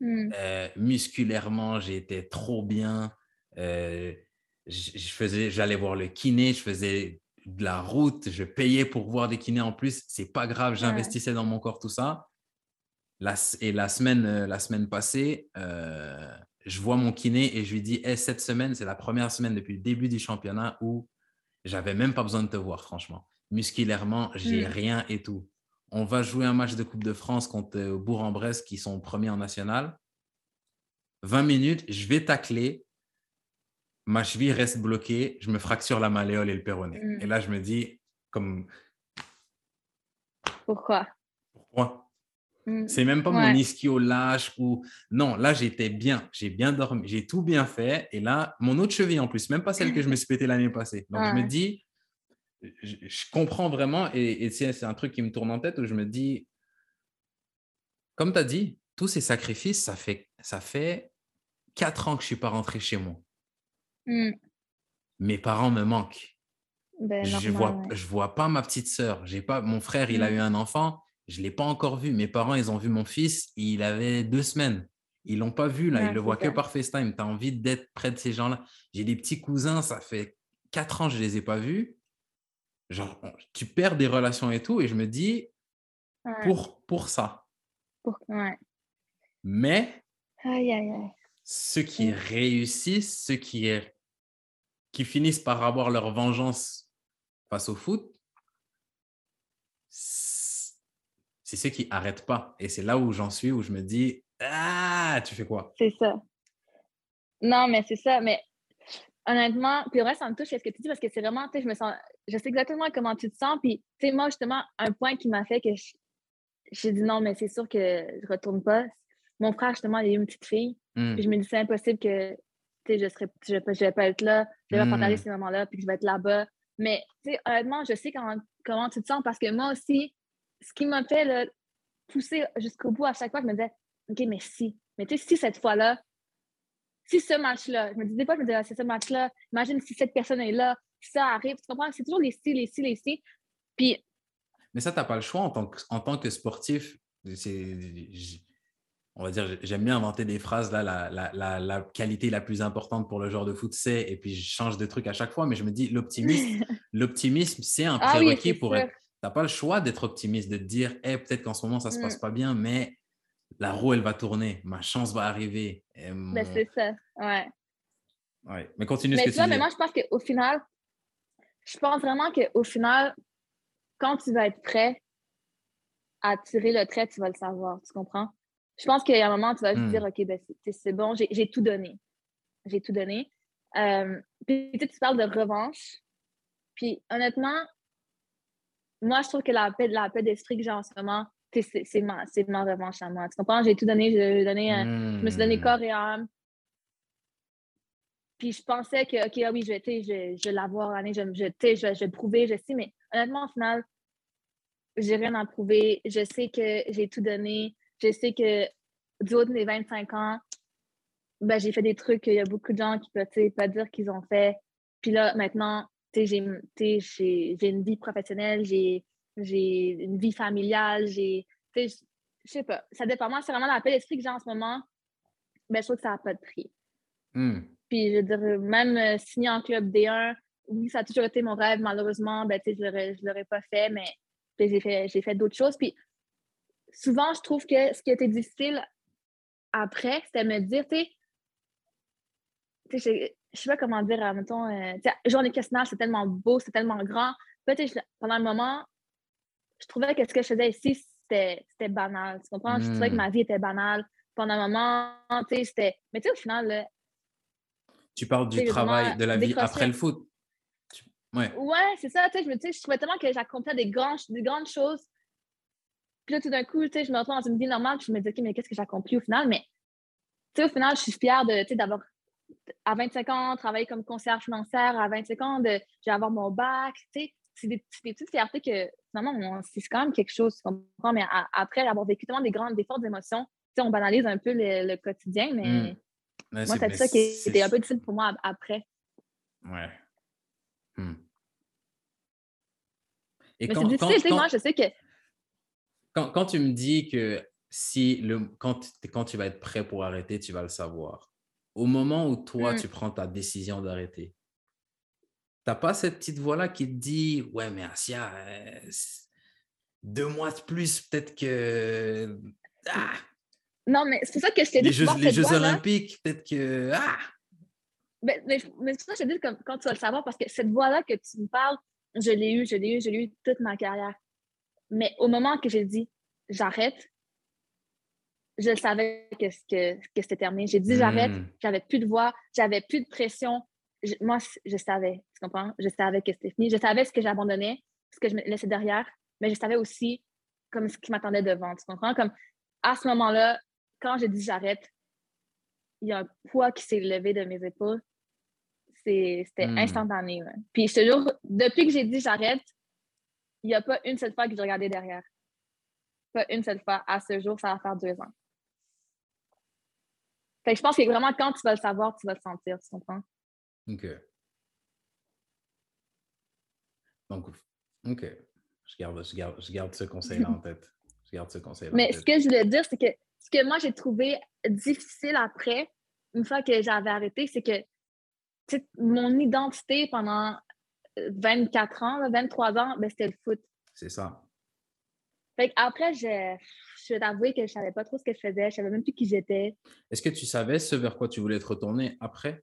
[SPEAKER 1] Mmh. musculairement, j'étais trop bien. je, faisais, j'allais voir le kiné, je faisais de la route, je payais pour voir des kinés en plus, c'est pas grave, j'investissais dans mon corps, tout ça. et la semaine, euh, la semaine passée, euh, je vois mon kiné et je lui dis hey, cette semaine, c'est la première semaine depuis le début du championnat où j'avais même pas besoin de te voir, franchement. Musculairement, j'ai hmm. rien et tout. On va jouer un match de Coupe de France contre euh, Bourg-en-Bresse qui sont premiers en national. 20 minutes, je vais tacler, ma cheville reste bloquée, je me fracture la malléole et le péroné. Mm. Et là, je me dis, comme.
[SPEAKER 2] Pourquoi?
[SPEAKER 1] Pourquoi? Mm. C'est même pas mon ischio lâche ou. Non, là, j'étais bien. J'ai bien dormi. J'ai tout bien fait. Et là, mon autre cheville en plus, même pas celle que je me suis pété l'année passée. Donc, je me dis, je, comprends vraiment. Et, et c'est un truc qui me tourne en tête où je me dis, comme tu as dit, tous ces sacrifices, ça fait, ça fait quatre ans que je ne suis pas rentré chez moi. Mmh. Mes parents me manquent. Ben, je ne vois, je vois pas ma petite sœur. J'ai pas, mon frère, il a mmh. eu un enfant. Je ne l'ai pas encore vu. Mes parents, ils ont vu mon fils. Il avait deux semaines. Ils l'ont pas vu là. ils le voient que par FaceTime. Tu as envie d'être près de ces gens-là. J'ai des petits cousins. Ça fait quatre ans que je les ai pas vus. Genre, tu perds des relations et tout. Et je me dis, pour, pour ça. Mais,
[SPEAKER 2] aïe, aïe, aïe
[SPEAKER 1] ceux qui réussissent, ceux qui, qui finissent par avoir leur vengeance face au foot, c'est ceux qui n'arrêtent pas. Et c'est là où j'en suis, où je me dis, ah, tu fais quoi?
[SPEAKER 2] C'est ça. Non, mais c'est ça. Mais honnêtement, puis le reste, ça me touche ce que tu dis parce que c'est vraiment, tu sais, je me sens, je sais exactement comment tu te sens. Puis, tu sais, moi, justement, un point qui m'a fait que j'ai dit non, mais c'est sûr que je retourne pas. Mon frère, justement, il a eu une petite fille. Mmh. Puis je me dis, c'est impossible que je serais, je, je vais pas être là, je vais pas partager mmh. ces moments-là, puis que je vais être là-bas. Mais honnêtement, je sais comment, comment tu te sens parce que moi aussi, ce qui m'a fait pousser jusqu'au bout à chaque fois, je me disais, OK, mais si, mais tu sais, si cette fois-là, si ce match-là, je me dis des fois, je me disais, ah, c'est ce match-là, imagine si cette personne est là, si ça arrive, tu comprends? C'est toujours les si, les si, les si. Puis.
[SPEAKER 1] Mais ça, tu n'as pas le choix en tant que, en tant que sportif. On va dire, j'aime bien inventer des phrases. Là, la, qualité la plus importante pour le genre de foot, c'est, et puis je change de truc à chaque fois, mais je me dis, l'optimisme, [laughs] l'optimisme, c'est un ah prérequis pour être. Tu n'as pas le choix d'être optimiste, de te dire, hey, peut-être qu'en ce moment, ça ne se passe mm. pas bien, mais la roue, elle va tourner, ma chance va arriver.
[SPEAKER 2] Ben, c'est ça, ouais.
[SPEAKER 1] Ouais, mais continue ce que tu
[SPEAKER 2] dis. Mais moi, je pense qu'au final, je pense vraiment qu'au final, quand tu vas être prêt à tirer le trait, tu vas le savoir, tu comprends? je pense qu'il y a un moment, tu vas juste dire, hmm. OK, ben, c'est bon, j'ai tout donné. J'ai tout donné. Euh, puis tu parles de revanche. Puis honnêtement, moi, je trouve que la paix, la paix d'esprit que j'ai en ce moment, c'est ma, ma revanche à moi. Tu comprends? J'ai tout donné, donné je me suis donné hmm. corps et âme. Puis je pensais que, OK, ah oui, je vais, je, je vais l'avoir, je, je, je, je vais prouver, je sais, mais honnêtement, au final, j'ai rien à prouver. Je sais que j'ai tout donné. Je sais que du haut de mes 25 ans, ben, j'ai fait des trucs qu'il y a beaucoup de gens qui peuvent pas dire qu'ils ont fait. Puis là, maintenant, j'ai une vie professionnelle, j'ai une vie familiale, j'ai. Je sais pas. Ça dépend. Moi, c'est vraiment la paix d'esprit que j'ai en ce moment. Ben, je trouve que ça n'a pas de prix.
[SPEAKER 1] Hmm.
[SPEAKER 2] Puis, je veux dire, même euh, signer en club D1, oui, ça a toujours été mon rêve. Malheureusement, ben, je ne l'aurais pas fait, mais j'ai fait, fait d'autres choses. Puis, souvent, je trouve que ce qui était difficile après, c'était me dire, tu sais, je sais pas comment dire, euh, mettons, euh, journée questionnaire, c'est tellement beau, c'est tellement grand. Peut-être pendant un moment, je trouvais que ce que je faisais ici, c'était banal. Tu comprends? Je trouvais que ma hmm. vie était banale. Pendant un moment, tu sais, c'était. Mais tu sais, au final,
[SPEAKER 1] tu parles du travail, de la vie après le foot.
[SPEAKER 2] Ouais, ouais c'est ça. Tu sais, je, me, je trouvais tellement que j'accomplissais des, des grandes choses. Puis là, tout d'un coup, tu sais, je me retrouve dans une vie normale, puis je me dis, OK, mais qu'est-ce que j'accomplis au final? Mais, tu sais, au final, je suis fière d'avoir à 25 ans, travailler comme conseillère financière, à 25 ans, de, je vais avoir mon bac, tu sais, c'est des, des, petites fiertés que, finalement, c'est quand même quelque chose, tu comprends, mais après avoir vécu tellement des grandes, des fortes émotions, tu sais, on banalise un peu le, quotidien, mais mmh. moi, c'est ça qui était un peu difficile pour moi après.
[SPEAKER 1] Ouais.
[SPEAKER 2] Et mais c'est difficile, quand, moi, je sais que...
[SPEAKER 1] Quand, quand, tu me dis que si le, quand, quand tu vas être prêt pour arrêter, tu vas le savoir au moment où toi, mmh. tu prends ta décision d'arrêter, t'as pas cette petite voix-là qui te dit Ouais, mais Asia, euh, deux mois de plus, peut-être que. Ah!
[SPEAKER 2] Non, mais c'est pour ça que je t'ai dit.
[SPEAKER 1] Les Jeux, les Jeux Olympiques, peut-être que. Ah!
[SPEAKER 2] Mais, mais, c'est pour ça que je te dis quand, quand tu vas le savoir, parce que cette voix-là que tu me parles, je l'ai eue, je l'ai eue, je l'ai eue toute ma carrière. Mais au moment que j'ai dit j'arrête, je savais que, que, que c'était terminé. J'ai dit j'arrête, hmm. j'avais plus de voix, j'avais plus de pression. moi, je savais, tu comprends? Je savais que c'était fini. Je savais ce que j'abandonnais, ce que je me laissais derrière, mais je savais aussi comme ce qui m'attendait devant, tu comprends? Comme à ce moment-là, quand j'ai dit j'arrête, il y a un poids qui s'est levé de mes épaules. C'était hmm. instantané. Puis je te jure, depuis que j'ai dit j'arrête, il n'y a pas une seule fois que j'ai regardé derrière. Pas une seule fois. À ce jour, ça va faire deux ans je pense que vraiment, quand tu vas le savoir, tu vas le sentir, tu comprends?
[SPEAKER 1] OK. Donc, OK. Je garde, je garde, je garde ce conseil-là en tête. Je garde ce conseil-là.
[SPEAKER 2] Mais ce que je voulais dire, c'est que ce que moi, j'ai trouvé difficile après, une fois que j'avais arrêté, c'est que mon identité pendant 24 ans, 23 ans, ben, c'était le foot.
[SPEAKER 1] C'est ça.
[SPEAKER 2] Fait après, je, je vais t'avouer que je savais pas trop ce que je faisais. Je savais même plus qui j'étais.
[SPEAKER 1] Est-ce que tu savais ce vers quoi tu voulais te retourner après?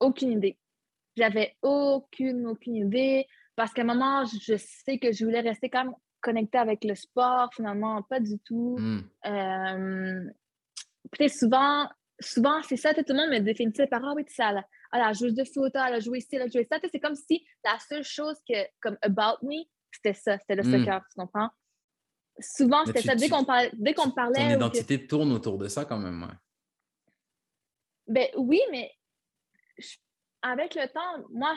[SPEAKER 2] Aucune idée. J'avais aucune, aucune idée. Parce qu'à un moment, je sais que je voulais rester quand même connectée avec le sport. Finalement, pas du tout. Euh, peut-être souvent, souvent c'est ça. Tout le monde me définit par Ah oui, tu sais, à la, joueuse de foot, elle a joué ici, elle a joué ça. C'est comme si la seule chose que, comme about me, c'était ça, c'était le hmm. soccer, tu comprends? Souvent, c'était ça. Dès qu'on parlait. Dès qu'on parlait
[SPEAKER 1] ton identité tourne autour de ça quand même. Ouais.
[SPEAKER 2] Ben oui, mais avec le temps, moi,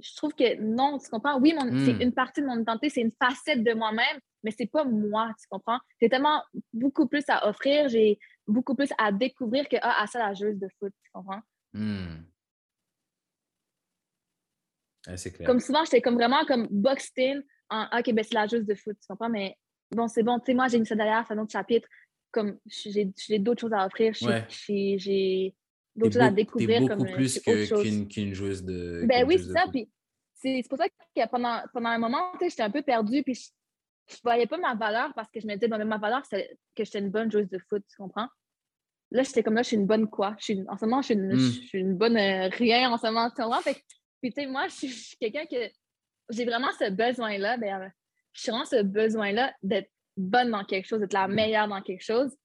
[SPEAKER 2] je, trouve que non, tu comprends? Oui, c'est hmm. une partie de mon identité, c'est une facette de moi-même, mais c'est pas moi, tu comprends? J'ai tellement beaucoup plus à offrir, j'ai beaucoup plus à découvrir que ah, à ça, la joueuse de foot, tu comprends?
[SPEAKER 1] C'est clair.
[SPEAKER 2] Comme souvent, j'étais comme vraiment comme boxed in en OK, ben c'est la joueuse de foot, tu comprends? Mais bon, c'est bon, tu sais, moi, j'ai mis ça derrière, c'est un autre chapitre. Comme j'ai d'autres choses à offrir, j'ai d'autres choses à découvrir.
[SPEAKER 1] beaucoup comme, plus qu'une joueuse de.
[SPEAKER 2] Ben oui, c'est ça. Puis c'est pour ça que pendant, pendant un moment, j'étais un peu perdue, puis je, je voyais pas ma valeur parce que je me disais, ma valeur, c'est que j'étais une bonne joueuse de foot, tu comprends? Là, j'étais comme là, je suis une bonne quoi? Je suis, en ce moment, je suis une, je hmm. suis une bonne euh, rien en ce moment, tu comprends? Fait, puis, tu sais, moi, je suis, quelqu'un que j'ai vraiment ce besoin-là. Ben, je suis vraiment ce besoin-là d'être bonne dans quelque chose, d'être la meilleure dans quelque chose.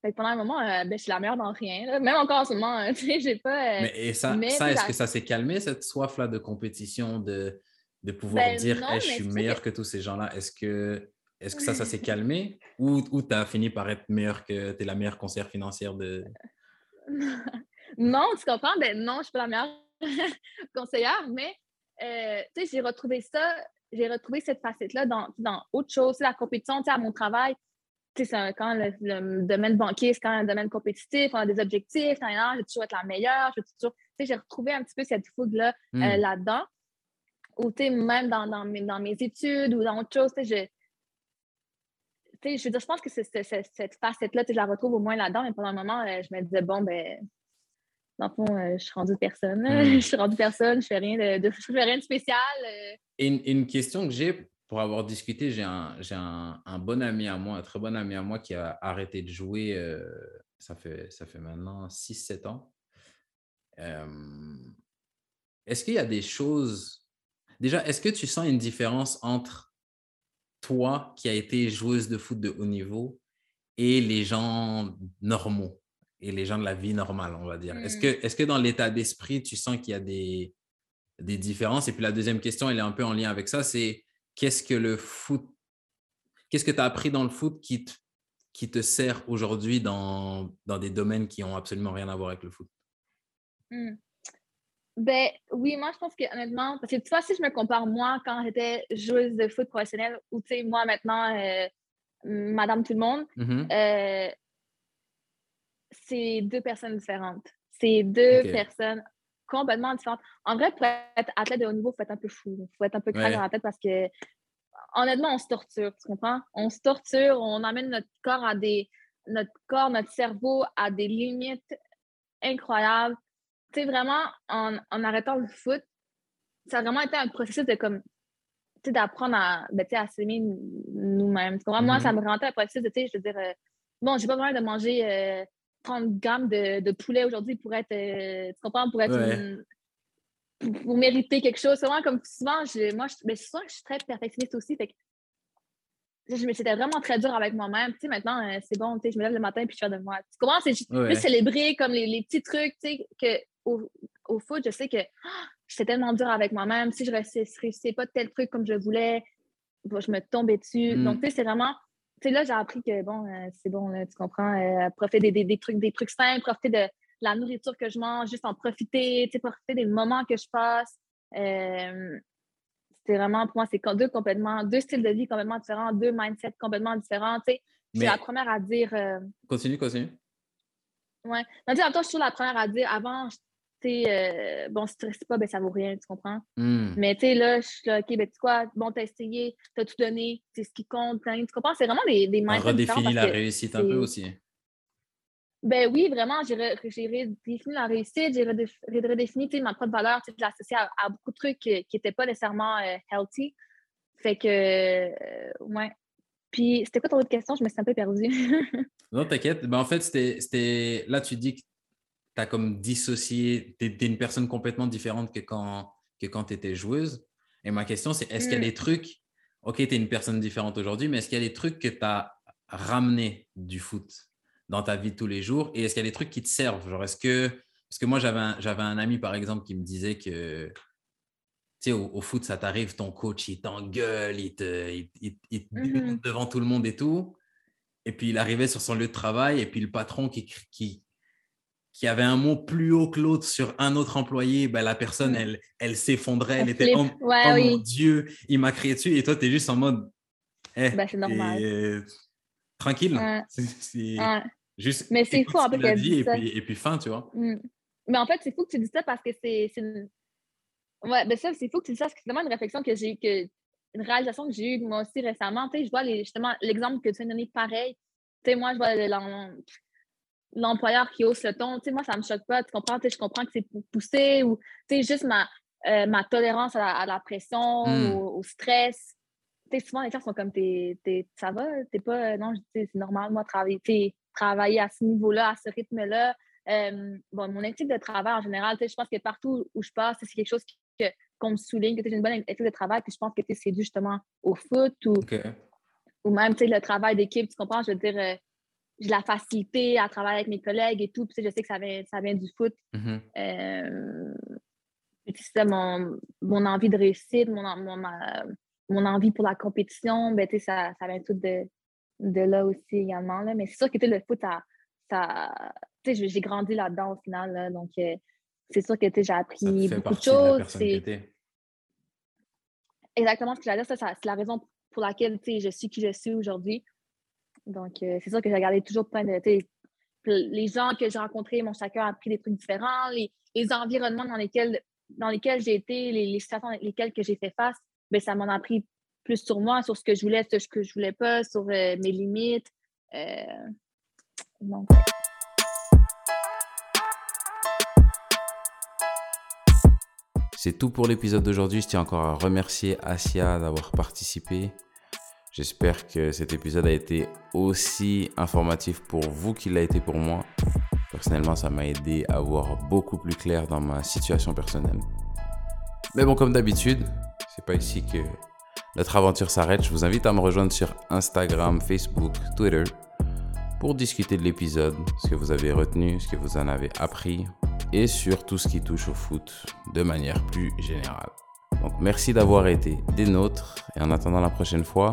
[SPEAKER 2] Fait pendant un moment, euh, ben, je suis la meilleure dans rien. Même encore en ce moment, [laughs] tu sais, j'ai pas.
[SPEAKER 1] Euh, mais et ça, ça est-ce que ça s'est calmé, cette soif-là de compétition, de, de pouvoir ben, dire je suis meilleure que... tous ces gens-là? Est-ce que, est que ça, ça s'est [laughs] calmé? Ou, ou tu as fini par être meilleure que tu es la meilleure conseillère financière de. [laughs]
[SPEAKER 2] non, tu comprends? Ben non, je suis pas la meilleure conseillère, mais euh, tu sais, j'ai retrouvé ça j'ai retrouvé cette facette-là dans, dans autre chose. La compétition, à mon travail, c'est quand le, domaine banquier, c'est quand un domaine compétitif, on a des objectifs, je veux toujours être la meilleure, je toujours. J'ai retrouvé un petit peu cette fougue-là euh, hmm. là-dedans. Ou même dans, dans, mes, dans mes études ou dans autre chose, je, je veux dire, je pense que cette facette-là, je la retrouve au moins là-dedans, mais pendant un moment, euh, je me disais, bon, ben, dans le fond, euh, je suis rendue personne. Hmm. [laughs] je suis rendue personne, je fais rien de, fais rien de spécial.
[SPEAKER 1] Une, une, question que j'ai pour avoir discuté, j'ai un, un, un, bon ami à moi, un très bon ami à moi qui a arrêté de jouer, euh, ça, fait, ça fait maintenant 6-7 ans. est-ce qu'il y a des choses... Déjà, est-ce que tu sens une différence entre toi qui as été joueuse de foot de haut niveau et les gens normaux? Et les gens de la vie normale, on va dire. Est-ce que, mmh. est que dans l'état d'esprit, tu sens qu'il y a des, des différences? Et puis la deuxième question, elle est un peu en lien avec ça, c'est qu'est-ce que le foot, qu'est-ce que tu as appris dans le foot qui te, qui te sert aujourd'hui dans, dans des domaines qui ont absolument rien à voir avec le foot?
[SPEAKER 2] Mmh. Ben oui, moi je pense que honnêtement, parce que tu vois, si je me compare moi quand j'étais joueuse de foot professionnelle, ou tu sais, moi maintenant, euh, Madame Tout le monde, mmh euh, c'est deux personnes différentes. C'est deux personnes complètement différentes. En vrai, pour être athlète de haut niveau, il faut être un peu fou. Il faut être un peu craint dans la tête parce que, honnêtement, on se torture, tu comprends? On se torture, on amène notre corps à des. Notre corps, notre cerveau à des limites incroyables. Tu sais, vraiment, en, en, arrêtant le foot, ça a vraiment été un processus de comme d'apprendre à, ben, à s'aimer nous-mêmes. Moi, mm-hmm. ça me rendait un processus de, je veux dire, euh, bon, j'ai pas besoin de manger euh, 30 grammes de, de poulet aujourd'hui pour être, euh, tu comprends, pour être pour, mériter quelque chose. Souvent, comme souvent, je, moi, je, mais souvent, je suis très perfectionniste aussi. Fait que, c'était vraiment très dur avec moi-même. Tu sais, maintenant, euh, c'est bon, tu sais, je me lève le matin et je suis de moi. Tu comprends? C'est juste célébrer comme les, les, petits trucs, tu sais, que au, au, foot, je sais que oh, j'étais tellement dur avec moi-même. Si je ne réussissais pas tel truc comme je voulais, je me tombais dessus. Mm. Donc, tu sais, c'est vraiment là, j'ai appris que, bon, euh, c'est bon, tu comprends, euh, profiter des, trucs, des trucs simples, profiter de la nourriture que je mange, juste en profiter, profiter des moments que je passe. Euh, c'était vraiment, pour moi, c'est deux complètement, deux styles de vie complètement différents, deux mindsets complètement différents, tu sais. Mais... la première à dire...
[SPEAKER 1] Continue, continue.
[SPEAKER 2] Même temps, je suis la première à dire, avant, euh, bon, si tu restes pas, ben, ça vaut rien, tu comprends? Hmm. Mais tu sais, là, je suis là, OK, ben, tu quoi, bon, t'as essayé, t'as tout donné, c'est ce qui compte, tu comprends? C'est vraiment des, des
[SPEAKER 1] mindsets. redéfinir la réussite un peu aussi.
[SPEAKER 2] Ben oui, vraiment, j'ai redéfini la réussite, j'ai redéfini ma propre valeur, je l'ai associée à, beaucoup de trucs qui n'étaient pas nécessairement euh, healthy. Fait que, euh, ouais. Puis, c'était quoi ton autre question? Je me suis un peu perdue. [laughs]
[SPEAKER 1] non, t'inquiète. Ben, en fait, c'était. Là, tu dis que tu as comme dissocié, tu es, une personne complètement différente que quand, que quand tu étais joueuse. Et ma question, c'est est-ce qu'il y a mm. des trucs, ok, tu es une personne différente aujourd'hui, mais est-ce qu'il y a des trucs que tu as ramenés du foot dans ta vie de tous les jours? Et est-ce qu'il y a des trucs qui te servent? Genre, est-ce que. Parce que moi, j'avais un, un ami, par exemple, qui me disait que. Tu sais, au, foot, ça t'arrive, ton coach, il t'engueule, il te, il, il, mm-hmm. devant tout le monde et tout. Et puis, il arrivait sur son lieu de travail, et puis le patron qui, qui, qui avait un mot plus haut que l'autre sur un autre employé, ben, la personne, mm. elle, elle s'effondrait, elle, était oh, oh mon Dieu, il m'a crié dessus. Et toi, tu es juste en mode.
[SPEAKER 2] Eh, ben, c'est normal.
[SPEAKER 1] tranquille. [laughs] C'est juste.
[SPEAKER 2] Mais c'est fou en fait qu'elle
[SPEAKER 1] et puis, et puis fin, tu vois.
[SPEAKER 2] Mm. Mais en fait, c'est fou que tu dis ça parce que c'est. Une... Ouais, ben ça, c'est fou que tu dis ça parce que c'est vraiment une réflexion que j'ai que une réalisation que j'ai eue moi aussi récemment. Tu sais, je vois les, justement l'exemple que tu viens de donner pareil. Tu sais, moi, je vois l'employeur qui hausse le ton, tu sais, moi, ça me choque pas. Tu comprends? Tu sais, je comprends que c'est pour pousser ou, tu sais, juste ma, euh, ma tolérance à la, pression, hmm. au, stress. Tu sais, souvent, les gens sont comme, t'es, ça va? T'es pas, non, c'est normal, moi, travailler, travailler à ce niveau-là, à ce rythme-là. Euh, bon, mon éthique de travail, en général, tu sais, je pense que partout où je passe, c'est quelque chose que, qu'on me souligne, que j'ai une bonne éthique de travail, puis je pense que c'est dû justement au foot ou, ou même, tu sais, le travail d'équipe, tu comprends? Je veux dire, j'ai la facilité à travailler avec mes collègues et tout. Puis, je sais que ça vient, ça vient du foot. Mm-hmm. Euh, mon, mon, envie de réussite, mon, mon, mon, envie pour la compétition, ben, ça, ça vient tout de, de là aussi également. Là. Mais c'est sûr que le foot, ça, ça j'ai grandi là-dedans au final. donc, euh, c'est sûr que j'ai appris beaucoup de choses. Exactement ce que j'allais dire. c'est la raison pour laquelle je suis qui je suis aujourd'hui. Donc, euh, c'est sûr que j'ai regardé toujours plein de. Les gens que j'ai rencontrés m'ont chacun appris des trucs différents. Les, environnements dans lesquels, dans lesquels j'ai été, les, situations dans lesquelles j'ai fait face, bien, ça m'en a appris plus sur moi, sur ce que je voulais, sur ce que je voulais pas, sur euh, mes limites. Euh,
[SPEAKER 3] C'est tout pour l'épisode d'aujourd'hui. Je tiens encore à remercier Asia d'avoir participé. J'espère que cet épisode a été aussi informatif pour vous qu'il l'a été pour moi. Personnellement, ça m'a aidé à voir beaucoup plus clair dans ma situation personnelle. Mais bon, comme d'habitude, c'est pas ici que notre aventure s'arrête. Je vous invite à me rejoindre sur Instagram, Facebook, Twitter pour discuter de l'épisode, ce que vous avez retenu, ce que vous en avez appris et sur tout ce qui touche au foot de manière plus générale. Donc merci d'avoir été des nôtres et en attendant la prochaine fois,